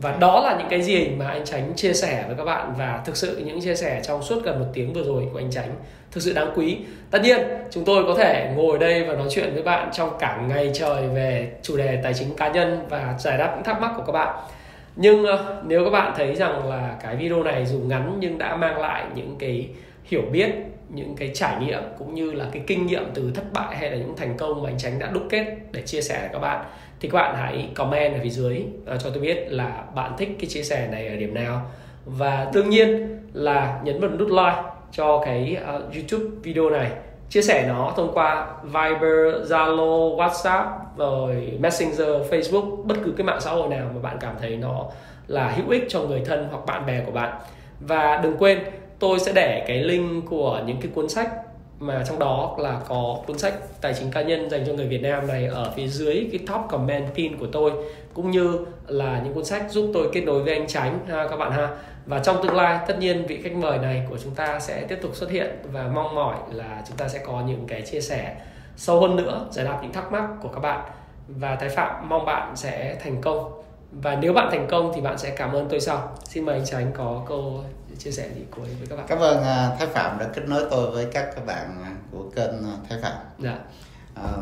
S1: và đó là những cái gì mà anh Tránh chia sẻ với các bạn và thực sự những chia sẻ trong suốt gần một tiếng vừa rồi của anh Tránh thực sự đáng quý. Tất nhiên chúng tôi có thể ngồi đây và nói chuyện với bạn trong cả ngày trời về chủ đề tài chính cá nhân và giải đáp những thắc mắc của các bạn. Nhưng ờ, nếu các bạn thấy rằng là cái video này dù ngắn nhưng đã mang lại những cái hiểu biết, những cái trải nghiệm cũng như là cái kinh nghiệm từ thất bại hay là những thành công mà anh Tránh đã đúc kết để chia sẻ với các bạn thì các bạn hãy comment ở phía dưới ờ, cho tôi biết là bạn thích cái chia sẻ này ở điểm nào. Và đương nhiên là nhấn vào nút like cho cái uh, YouTube video này. Chia sẻ nó thông qua Viber, Zalo, WhatsApp rồi Messenger, Facebook bất cứ cái mạng xã hội nào mà bạn cảm thấy nó là hữu ích cho người thân hoặc bạn bè của bạn. Và đừng quên tôi sẽ để cái link của những cái cuốn sách mà trong đó là có cuốn sách tài chính cá nhân dành cho người Việt Nam này ở phía dưới cái top comment pin của tôi, cũng như là những cuốn sách giúp tôi kết nối với anh Tránh ha, các bạn ha. Và trong tương lai, tất nhiên vị khách mời này của chúng ta sẽ tiếp tục xuất hiện và mong mỏi là chúng ta sẽ có những cái chia sẻ sâu hơn nữa, giải đáp những thắc mắc của các bạn. Và Thái Phạm, mong bạn sẽ thành công và nếu bạn thành công thì bạn sẽ cảm ơn tôi sau. Xin mời anh Tránh có câu chia sẻ gì cuối với các bạn.
S2: Cảm ơn à, Thái Phạm đã kết nối tôi với các các bạn à, của kênh à, Thái Phạm.
S1: Dạ.
S2: À,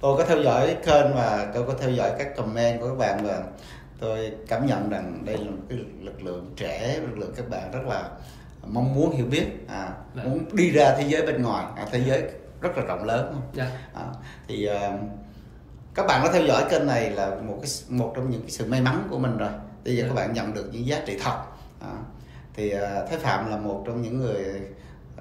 S2: tôi có theo dõi kênh và tôi có theo dõi các comment của các bạn và tôi cảm nhận rằng đây là một cái lực lượng trẻ lực lượng các bạn rất là mong muốn hiểu biết à,
S1: Dạ.
S2: muốn đi ra thế giới bên ngoài à, thế giới rất là rộng lớn.
S1: Dạ.
S2: À, thì à, các bạn đã theo dõi kênh này là một cái một trong những cái sự may mắn của mình rồi. Bây giờ các bạn nhận được những giá trị thật. À, thì Thái Phạm là một trong những người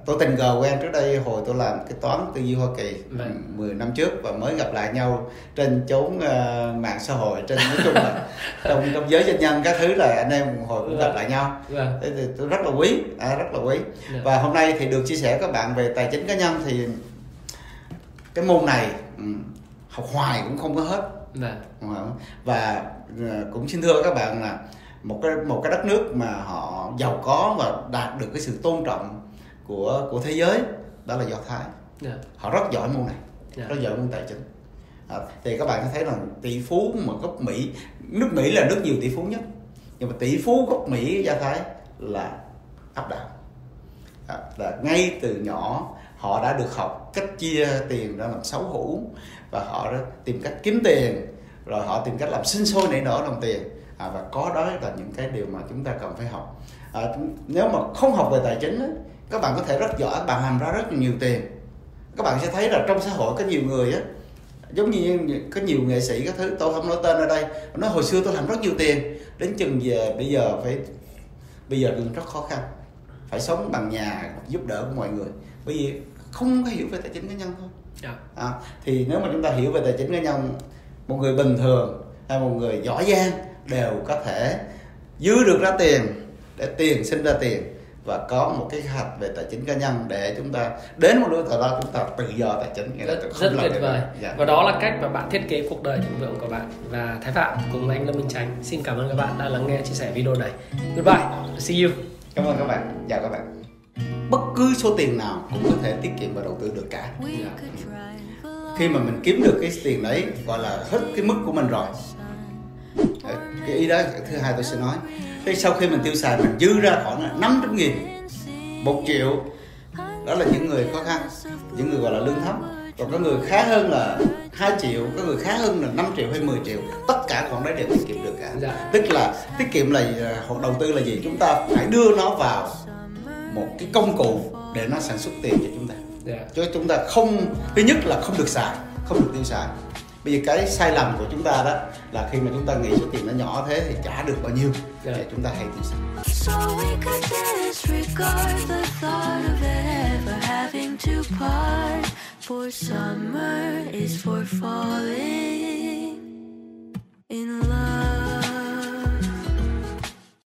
S2: tôi tình cờ quen trước đây hồi tôi làm cái toán tư duy Hoa Kỳ.
S1: Vâng.
S2: 10 năm trước và mới gặp lại nhau trên chốn à, mạng xã hội trên nói chung là trong trong giới doanh nhân các thứ là anh em hồi cũng gặp
S1: Vâng.
S2: lại nhau.
S1: Vâng.
S2: Thế thì tôi rất là quý à, rất là quý.
S1: Dạ.
S2: và hôm nay thì được chia sẻ các bạn về tài chính cá nhân. Thì cái môn này ừ, học hoài cũng không có hết. Đúng không? và ờ, cũng xin thưa các bạn là một cái một cái đất nước mà họ giàu có và đạt được cái sự tôn trọng của của thế giới đó là do thái.
S1: Dạ.
S2: Họ rất giỏi môn này
S1: Dạ.
S2: rất giỏi môn tài chính. À, thì các bạn thấy là tỷ phú mà gốc mỹ nước mỹ là nước nhiều tỷ phú nhất nhưng mà tỷ phú gốc mỹ do thái là áp đảo. À, là ngay từ nhỏ họ đã được học cách chia tiền ra làm sáu hũ và họ tìm cách kiếm tiền rồi họ tìm cách làm sinh sôi nảy nở đồng tiền. À, và có đó là những cái điều mà chúng ta cần phải học. À, nếu mà không học về tài chính á, các bạn có thể rất giỏi bạn làm ra rất nhiều tiền. Các bạn sẽ thấy là trong xã hội có nhiều người á giống như có nhiều nghệ sĩ các thứ tôi không nói tên ở đây nói hồi xưa tôi làm rất nhiều tiền. Đến chừng về bây giờ phải bây giờ rất khó khăn. Phải sống bằng nhà giúp đỡ của mọi người. Bởi vì không có hiểu về tài chính cá nhân thôi yeah. Dạ. à, thì nếu mà chúng ta hiểu về tài chính cá nhân một người bình thường hay một người giỏi giang đều có thể dư được ra tiền để tiền sinh ra tiền và có một cái hạch về tài chính cá nhân để chúng ta đến một lúc nào đó chúng ta tự do tài chính.
S1: Rất, rất tuyệt vời. Dạ. và đó là cách mà bạn thiết kế cuộc đời thịnh vượng của bạn. Và Thái Phạm cùng anh Lâm Minh Tránh xin cảm ơn các bạn đã lắng nghe chia sẻ video này. Goodbye. See you.
S2: Cảm ơn các bạn. Chào các bạn. Bất cứ số tiền nào cũng có thể tiết kiệm và đầu tư được cả. Dạ. khi mà mình kiếm được cái tiền đấy gọi là hết cái mức của mình rồi. Cái ý đó thứ hai tôi sẽ nói. Thế sau khi mình tiêu xài mình dư ra khoảng 500 nghìn một triệu. Đó là những người khó khăn những người gọi là lương thấp. Còn có người khá hơn là 2 triệu có người khá hơn là 5 triệu hay 10 triệu. Tất cả khoản đấy đều tiết kiệm được cả. Dạ. tức là tiết kiệm là hoặc đầu tư là gì? Chúng ta phải đưa nó vào một cái công cụ để nó sản xuất tiền cho chúng ta yeah. cho chúng ta không thứ nhất là không được xài không được tiêu xài bây giờ cái sai lầm của chúng ta đó là khi mà chúng ta nghĩ số tiền nó nhỏ thế thì trả được bao nhiêu yeah. để chúng ta hay tiêu xài summer is for falling in love